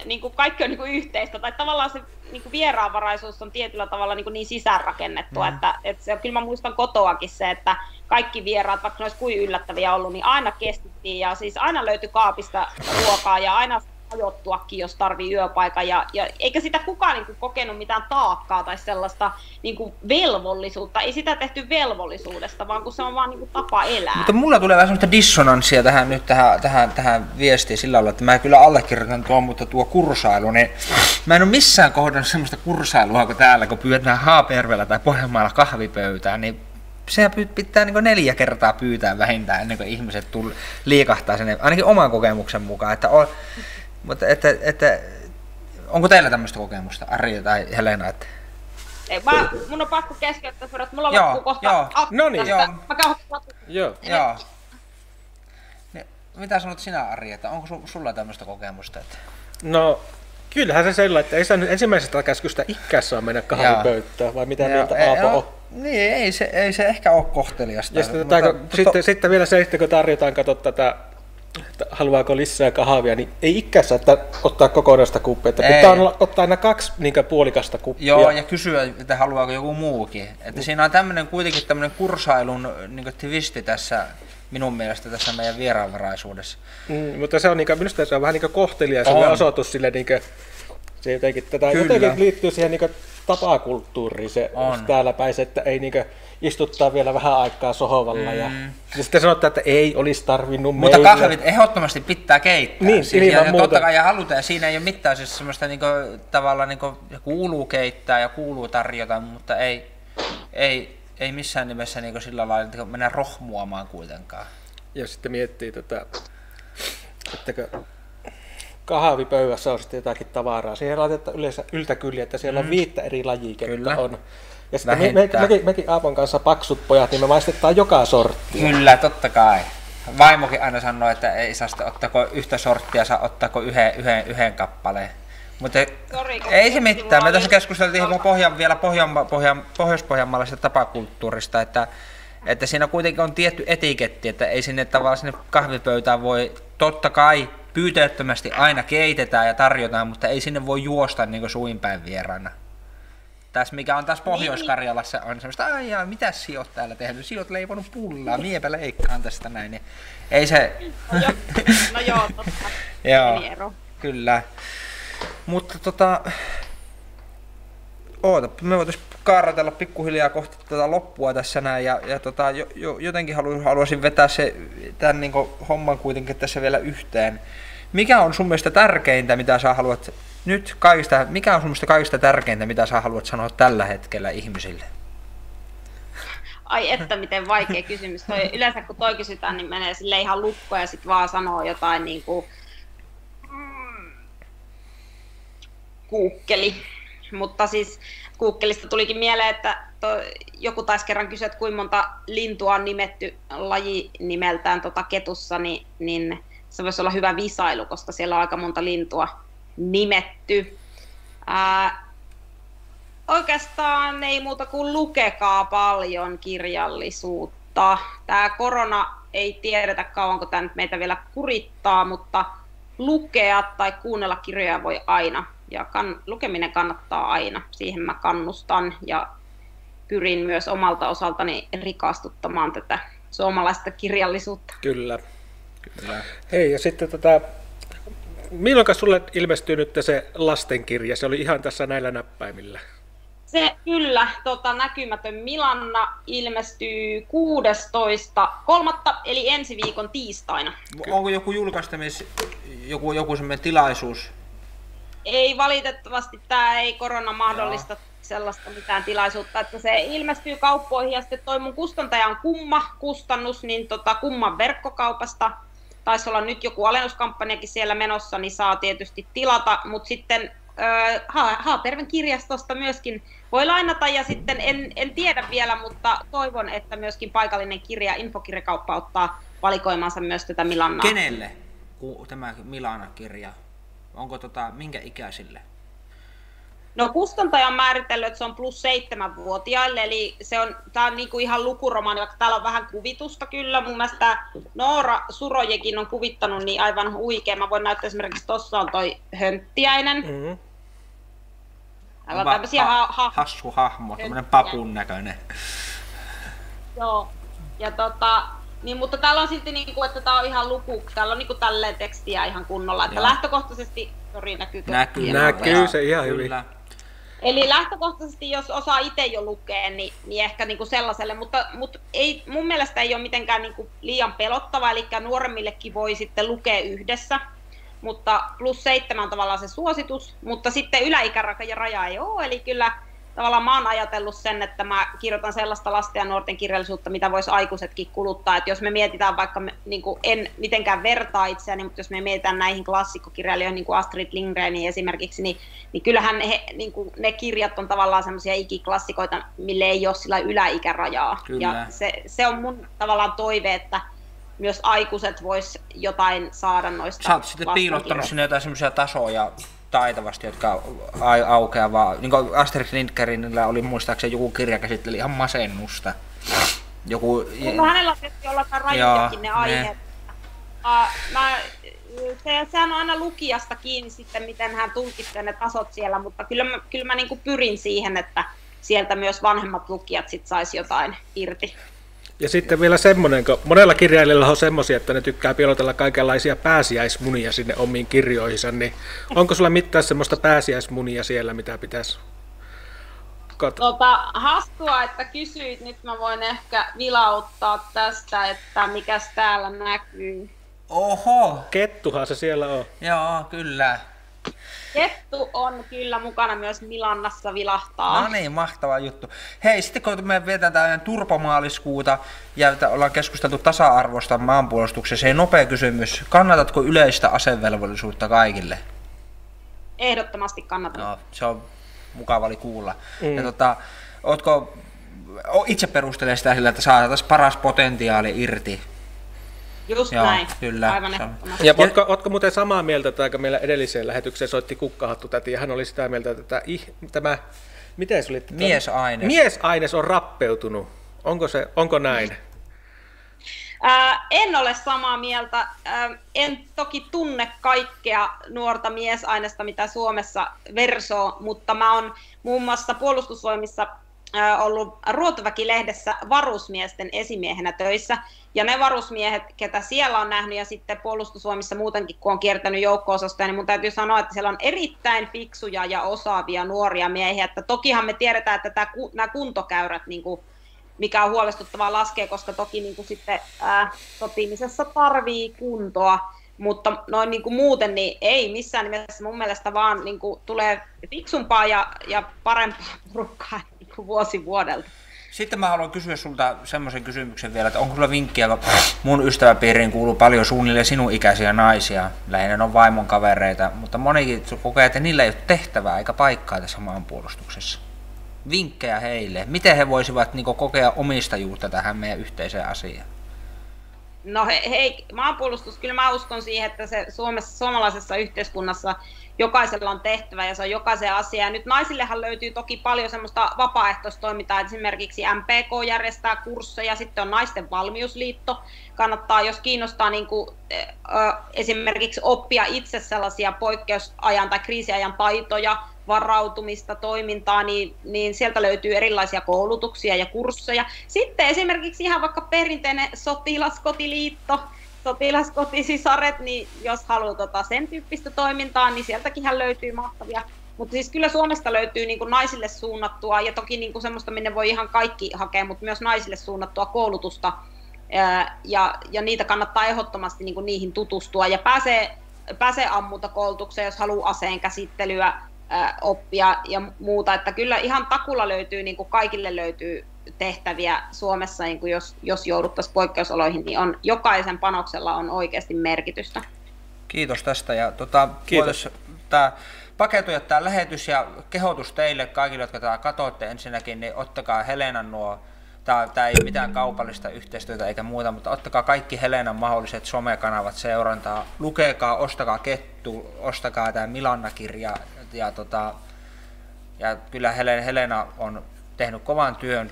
niin kuin kaikki on niin kuin yhteistä. Tai tavallaan se niin kuin vieraanvaraisuus on tietyllä tavalla niin, kuin niin sisäänrakennettua. Mm. Että, että se, kyllä mä muistan kotoakin se, että kaikki vieraat, vaikka ne olisi kuin yllättäviä ollut, niin aina kestittiin. Ja siis aina löytyi kaapista ruokaa ja aina ajoittuakin, jos tarvii yöpaikan. Ja, ja eikä sitä kukaan niin kuin, kokenut mitään taakkaa tai sellaista niin kuin, velvollisuutta. Ei sitä tehty velvollisuudesta, vaan kun se on vaan niin kuin, tapa elää. Mutta mulla tulee vähän semmoista dissonanssia tähän, nyt tähän, tähän, tähän viestiin sillä lailla, että mä kyllä allekirjoitan tuon, mutta tuo kursailu, niin mä en ole missään kohdannut semmoista kursailua kuin täällä, kun pyydetään Haapajärvellä tai Pohjanmaalla kahvipöytään, niin sehän pitää niin neljä kertaa pyytää vähintään ennen kuin ihmiset tull, liikahtaa sinne, ainakin oman kokemuksen mukaan. Että on, mutta että, että, onko teillä tämmöistä kokemusta, Ari tai Helena? Että... Ei, mä, mun on pakko keskeyttää, että mulla joo, loppuu kohta. Joo. No niin, joo. Mä Joo. joo. Niin, mitä sanot sinä, Ari, että onko su, sulla tämmöistä kokemusta? Että... No, kyllähän se sellainen, että ei saa nyt ensimmäisestä käskystä ikää saa mennä kahvipöytään, vai mitä mieltä Aapo on? Niin, ei se, ei se ehkä ole kohteliasta. Ja sitten, mutta, tätä, mutta, sitten, to... sitten vielä se, että kun tarjotaan, kato tätä, haluaako lisää kahvia, niin ei ikässä että ottaa kokonaista kuppia, että pitää olla, ottaa aina kaksi niin puolikasta kuppia. Joo, ja kysyä, että haluaako joku muukin. Että siinä on tämmöinen kuitenkin tämmöinen kursailun niin twisti tässä minun mielestä tässä meidän vieraanvaraisuudessa. Mm, mutta se on, niin, minusta se on vähän niin kohteliaisuuden osoitus sille, niin kuin, se jotenkin, tätä Kyllä. jotenkin liittyy siihen niin tapakulttuuriin se on. täällä päin, että ei niin istuttaa vielä vähän aikaa sohovalla. Mm. Ja, ja sitten sanotaan, että ei olisi tarvinnut Mutta meillä. kahvit ehdottomasti pitää keittää. Niin, siis, ja, ja totta kai ja halutaan, ja siinä ei ole mitään siis semmoista niin tavallaan niin kuuluu keittää ja kuuluu tarjota, mutta ei, ei, ei missään nimessä niin sillä lailla että mennä rohmuamaan kuitenkaan. Ja sitten miettii tätä, että kahvipöydässä on sitten jotakin tavaraa. Siihen laitetaan yleensä yltäkyliä, että siellä mm. on viittä eri lajiketta Kyllä. on. Ja sitten me, me, mekin, mekin Aapon kanssa paksut pojat, niin me maistetaan joka sortti. Kyllä, totta kai. Vaimokin aina sanoo, että ei saa sitten ottako yhtä sorttia, saa ottako yhden, yhden, yhden kappaleen. Mutta ei se mitään. Me tässä keskusteltiin ihan pohjan, vielä pohjan, pohjan, pohjois-pohjanmaalaisesta tapakulttuurista, että, että siinä kuitenkin on tietty etiketti, että ei sinne tavallaan sinne kahvipöytään voi, totta kai pyyteettömästi aina keitetään ja tarjotaan, mutta ei sinne voi juosta niin suinpäin vieraana. Tässä mikä on taas niin. Pohjois-Karjalassa on semmoista, ai jaa, mitä sinä oot täällä tehnyt? Sinä oot leivonut pullaa, miepä leikkaan tästä näin. Niin ei se... No joo, no joo [laughs] totta. joo, kyllä. Mutta tota, oota, me voitaisiin kaarratella pikkuhiljaa kohti tätä loppua tässä näin, ja, ja tota, jo, jo, jotenkin halu, haluaisin vetää se, tämän niin homman kuitenkin tässä vielä yhteen. Mikä on sun mielestä tärkeintä, mitä sä haluat nyt kaikista, mikä on mielestä kaikista tärkeintä, mitä sä haluat sanoa tällä hetkellä ihmisille? Ai että miten vaikea kysymys. Toi, yleensä kun toi kysytään, niin menee sille ihan lukkoon ja sitten vaan sanoo jotain niin kuin, mm, kuukkeli. Mutta siis Googleista tulikin mieleen, että to, joku taisi kerran kysyä, että kuinka monta lintua on nimetty laji nimeltään tota ketussa, niin, niin se voisi olla hyvä visailu, koska siellä on aika monta lintua nimetty. Ää, oikeastaan ei muuta kuin lukekaa paljon kirjallisuutta. Tämä korona ei tiedetä kauanko tämä nyt meitä vielä kurittaa, mutta lukea tai kuunnella kirjoja voi aina ja kan, lukeminen kannattaa aina. Siihen mä kannustan ja pyrin myös omalta osaltani rikastuttamaan tätä suomalaista kirjallisuutta. Kyllä. Kyllä. Hei, ja sitten tätä, milloin sulle ilmestyy nyt se lastenkirja? Se oli ihan tässä näillä näppäimillä. Se kyllä, tota, näkymätön Milanna ilmestyy 16.3. eli ensi viikon tiistaina. Onko joku julkaistamis, joku, joku semmoinen tilaisuus, ei valitettavasti tämä ei korona mahdollista Joo. sellaista mitään tilaisuutta, että se ilmestyy kauppoihin ja sitten toi mun kustantaja on Kumma kustannus, niin tota Kumman verkkokaupasta taisi olla nyt joku alennuskampanjakin siellä menossa, niin saa tietysti tilata, mutta sitten Haaperven kirjastosta myöskin voi lainata ja sitten en, en tiedä vielä, mutta toivon, että myöskin paikallinen kirja, infokirjakauppa ottaa valikoimansa myös tätä Milannaa. Kenelle tämä Milana-kirja Onko tota, minkä ikäisille? No kustantaja on määritellyt, että se on plus seitsemän vuotiaille, eli se on, tää on niinku ihan lukuromaani, vaikka täällä on vähän kuvitusta kyllä. Mun mielestä Noora Surojekin on kuvittanut niin aivan huikea. Mä voin näyttää esimerkiksi, tuossa on toi hönttiäinen. Mm-hmm. Aivan tämmöisiä ha- ha- hassu hahmo, tämmöinen papun näköinen. Joo, ja tota, Niin, mutta täällä on silti, niin kuin, että tämä on ihan luku, täällä on niin kuin, tälleen tekstiä ihan kunnolla, että Joo. lähtökohtaisesti, sori näkyykö? Näkyy. Näkyy se ihan hyvin. Kyllä. Eli lähtökohtaisesti, jos osaa itse jo lukea, niin, niin ehkä niin kuin sellaiselle, mutta, mutta ei, mun mielestä ei ole mitenkään niin kuin liian pelottava, eli nuoremmillekin voi sitten lukea yhdessä, mutta plus seitsemän tavallaan se suositus, mutta sitten yläikäraja ei ole, eli kyllä tavallaan mä oon ajatellut sen, että mä kirjoitan sellaista lasten ja nuorten kirjallisuutta, mitä voisi aikuisetkin kuluttaa, että jos me mietitään vaikka, me, niin kuin en mitenkään vertaa itseäni, mutta jos me mietitään näihin klassikkokirjailijoihin, niin kuin Astrid Lindgreniin esimerkiksi, niin, niin kyllähän he, niin kuin ne kirjat on tavallaan semmoisia ikiklassikoita, mille ei ole sillä yläikärajaa. Kyllä. Ja se, se on mun tavallaan toive, että myös aikuiset vois jotain saada noista Sä oot sitten piilottanut sinne jotain semmoisia tasoja taitavasti, jotka aukeaa vaan. Niin kuin Astrid Lindgrenillä oli muistaakseni joku kirja käsitteli ihan masennusta. Joku... No hänellä on tietysti jollakin rajujakin ne aiheet. Uh, mä, se, sehän on aina lukijasta kiinni sitten, miten hän tulkitsee ne tasot siellä, mutta kyllä mä, kyllä mä niin pyrin siihen, että sieltä myös vanhemmat lukijat sit saisi jotain irti. Ja sitten vielä semmoinen, kun monella kirjailijalla on semmoisia, että ne tykkää piilotella kaikenlaisia pääsiäismunia sinne omiin kirjoihinsa, niin onko sulla mitään semmoista pääsiäismunia siellä, mitä pitäisi kat- Tota, hassua, että kysyit, nyt mä voin ehkä vilauttaa tästä, että mikäs täällä näkyy. Oho! Kettuhan se siellä on. Joo, kyllä. Kettu on kyllä mukana myös Milannassa vilahtaa. No niin, mahtava juttu. Hei, sitten kun me vietään tämän turpomaaliskuuta ja ollaan keskusteltu tasa-arvosta maanpuolustuksessa, niin nopea kysymys. Kannatatko yleistä asevelvollisuutta kaikille? Ehdottomasti kannatan. No, se on mukava oli kuulla. Mm. Ja tota, ootko, itse perustelee sitä sillä, että saataisiin paras potentiaali irti. Just Joo, näin. kyllä. Aivan Ja ehdottomasti. Ja- ootko, ootko muuten samaa mieltä, että aika meillä edelliseen lähetykseen soitti kukkahattu täti, ja hän oli sitä mieltä, että tämä, tämä miten se oli? Tätä- Miesaines. Miesaines on rappeutunut. Onko, se, onko näin? Ää, en ole samaa mieltä. Ää, en toki tunne kaikkea nuorta miesainesta, mitä Suomessa versoo, mutta mä oon muun muassa puolustusvoimissa ollut Ruotoväki-lehdessä varusmiesten esimiehenä töissä. Ja ne varusmiehet, ketä siellä on nähnyt ja sitten puolustusvoimissa muutenkin, kun on kiertänyt joukko-osastoja, niin mun täytyy sanoa, että siellä on erittäin fiksuja ja osaavia nuoria miehiä. Että tokihan me tiedetään, että tämä, nämä kuntokäyrät niin kuin mikä on huolestuttavaa laskea, koska toki niin kuin sitten ää, sotimisessa tarvii kuntoa, mutta noin niin kuin muuten niin ei missään nimessä mun mielestä vaan niin kuin tulee fiksumpaa ja, ja parempaa porukkaa vuosi vuodelta. Sitten mä haluan kysyä sulta semmoisen kysymyksen vielä, että onko sulla vinkkiä, kun mun ystäväpiiriin kuuluu paljon suunnilleen sinun ikäisiä naisia, lähinnä on vaimon kavereita, mutta monikin kokee, että niillä ei ole tehtävää eikä paikkaa tässä maanpuolustuksessa. Vinkkejä heille. Miten he voisivat niin kokea omistajuutta tähän meidän yhteiseen asiaan? No hei, hei, maanpuolustus, kyllä mä uskon siihen, että se Suomessa, suomalaisessa yhteiskunnassa jokaisella on tehtävä ja se on jokaisen asia. Ja nyt naisillehan löytyy toki paljon semmoista vapaaehtoistoimintaa, esimerkiksi MPK järjestää kursseja, sitten on Naisten valmiusliitto. Kannattaa, jos kiinnostaa niin kuin, eh, esimerkiksi oppia itse sellaisia poikkeusajan tai kriisiajan taitoja, varautumista, toimintaa, niin, niin sieltä löytyy erilaisia koulutuksia ja kursseja. Sitten esimerkiksi ihan vaikka perinteinen sotilaskotiliitto, sotilaskotisisaret, niin jos haluaa tota sen tyyppistä toimintaa, niin sieltäkin löytyy mahtavia. Mutta siis kyllä Suomesta löytyy niin kuin naisille suunnattua, ja toki niin kuin semmoista, minne voi ihan kaikki hakea, mutta myös naisille suunnattua koulutusta, ja, ja niitä kannattaa ehdottomasti niin kuin niihin tutustua, ja pääsee, pääsee ammuntakoulutukseen, jos haluaa aseen käsittelyä oppia ja muuta, että kyllä ihan takulla löytyy, niin kuin kaikille löytyy tehtäviä Suomessa, niin kuin jos, jos jouduttaisiin poikkeusoloihin, niin on, jokaisen panoksella on oikeasti merkitystä. Kiitos tästä. Ja tota, Kiitos. Tää, paketoida tämä lähetys ja kehotus teille kaikille, jotka tätä katsoitte ensinnäkin, niin ottakaa Helenan nuo Tämä, tämä ei ole mitään kaupallista yhteistyötä eikä muuta, mutta ottakaa kaikki Helenan mahdolliset somekanavat seurantaa. Lukekaa, ostakaa Kettu, ostakaa tämä Milanna-kirja. Ja, tota, ja kyllä Helena, Helena on tehnyt kovan työn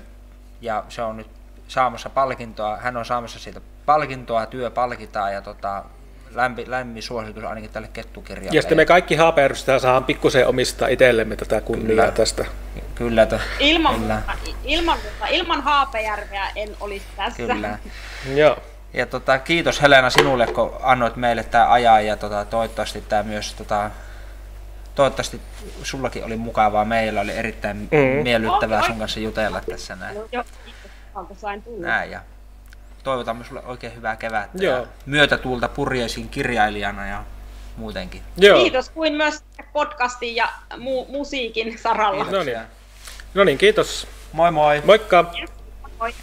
ja se on nyt saamassa palkintoa. Hän on saamassa siitä palkintoa, työ palkitaan ja tota, lämpi, lämmin suositus ainakin tälle kettukirjalle. Ja sitten me kaikki haapeerustaa saadaan pikkusen omistaa itsellemme tätä kunniaa Kyllä. tästä. Kyllä, to, Ilman, kyllä. ilman, ilman Haapajärveä en olisi tässä. kyllä. Joo. Ja tota, kiitos Helena sinulle, kun annoit meille tämä ajaa ja tota, toivottavasti tämä myös tota, toivottavasti sullakin oli mukavaa. Meillä oli erittäin mm. miellyttävää sun kanssa jutella tässä näin. Joo, sain tulla. Näin ja toivotamme sulle oikein hyvää kevättä Joo. ja myötätuulta purjeisiin kirjailijana ja muutenkin. Joo. Kiitos kuin myös podcastin ja mu- musiikin saralla. No niin. no niin, kiitos. Moi moi. Moikka. Moi.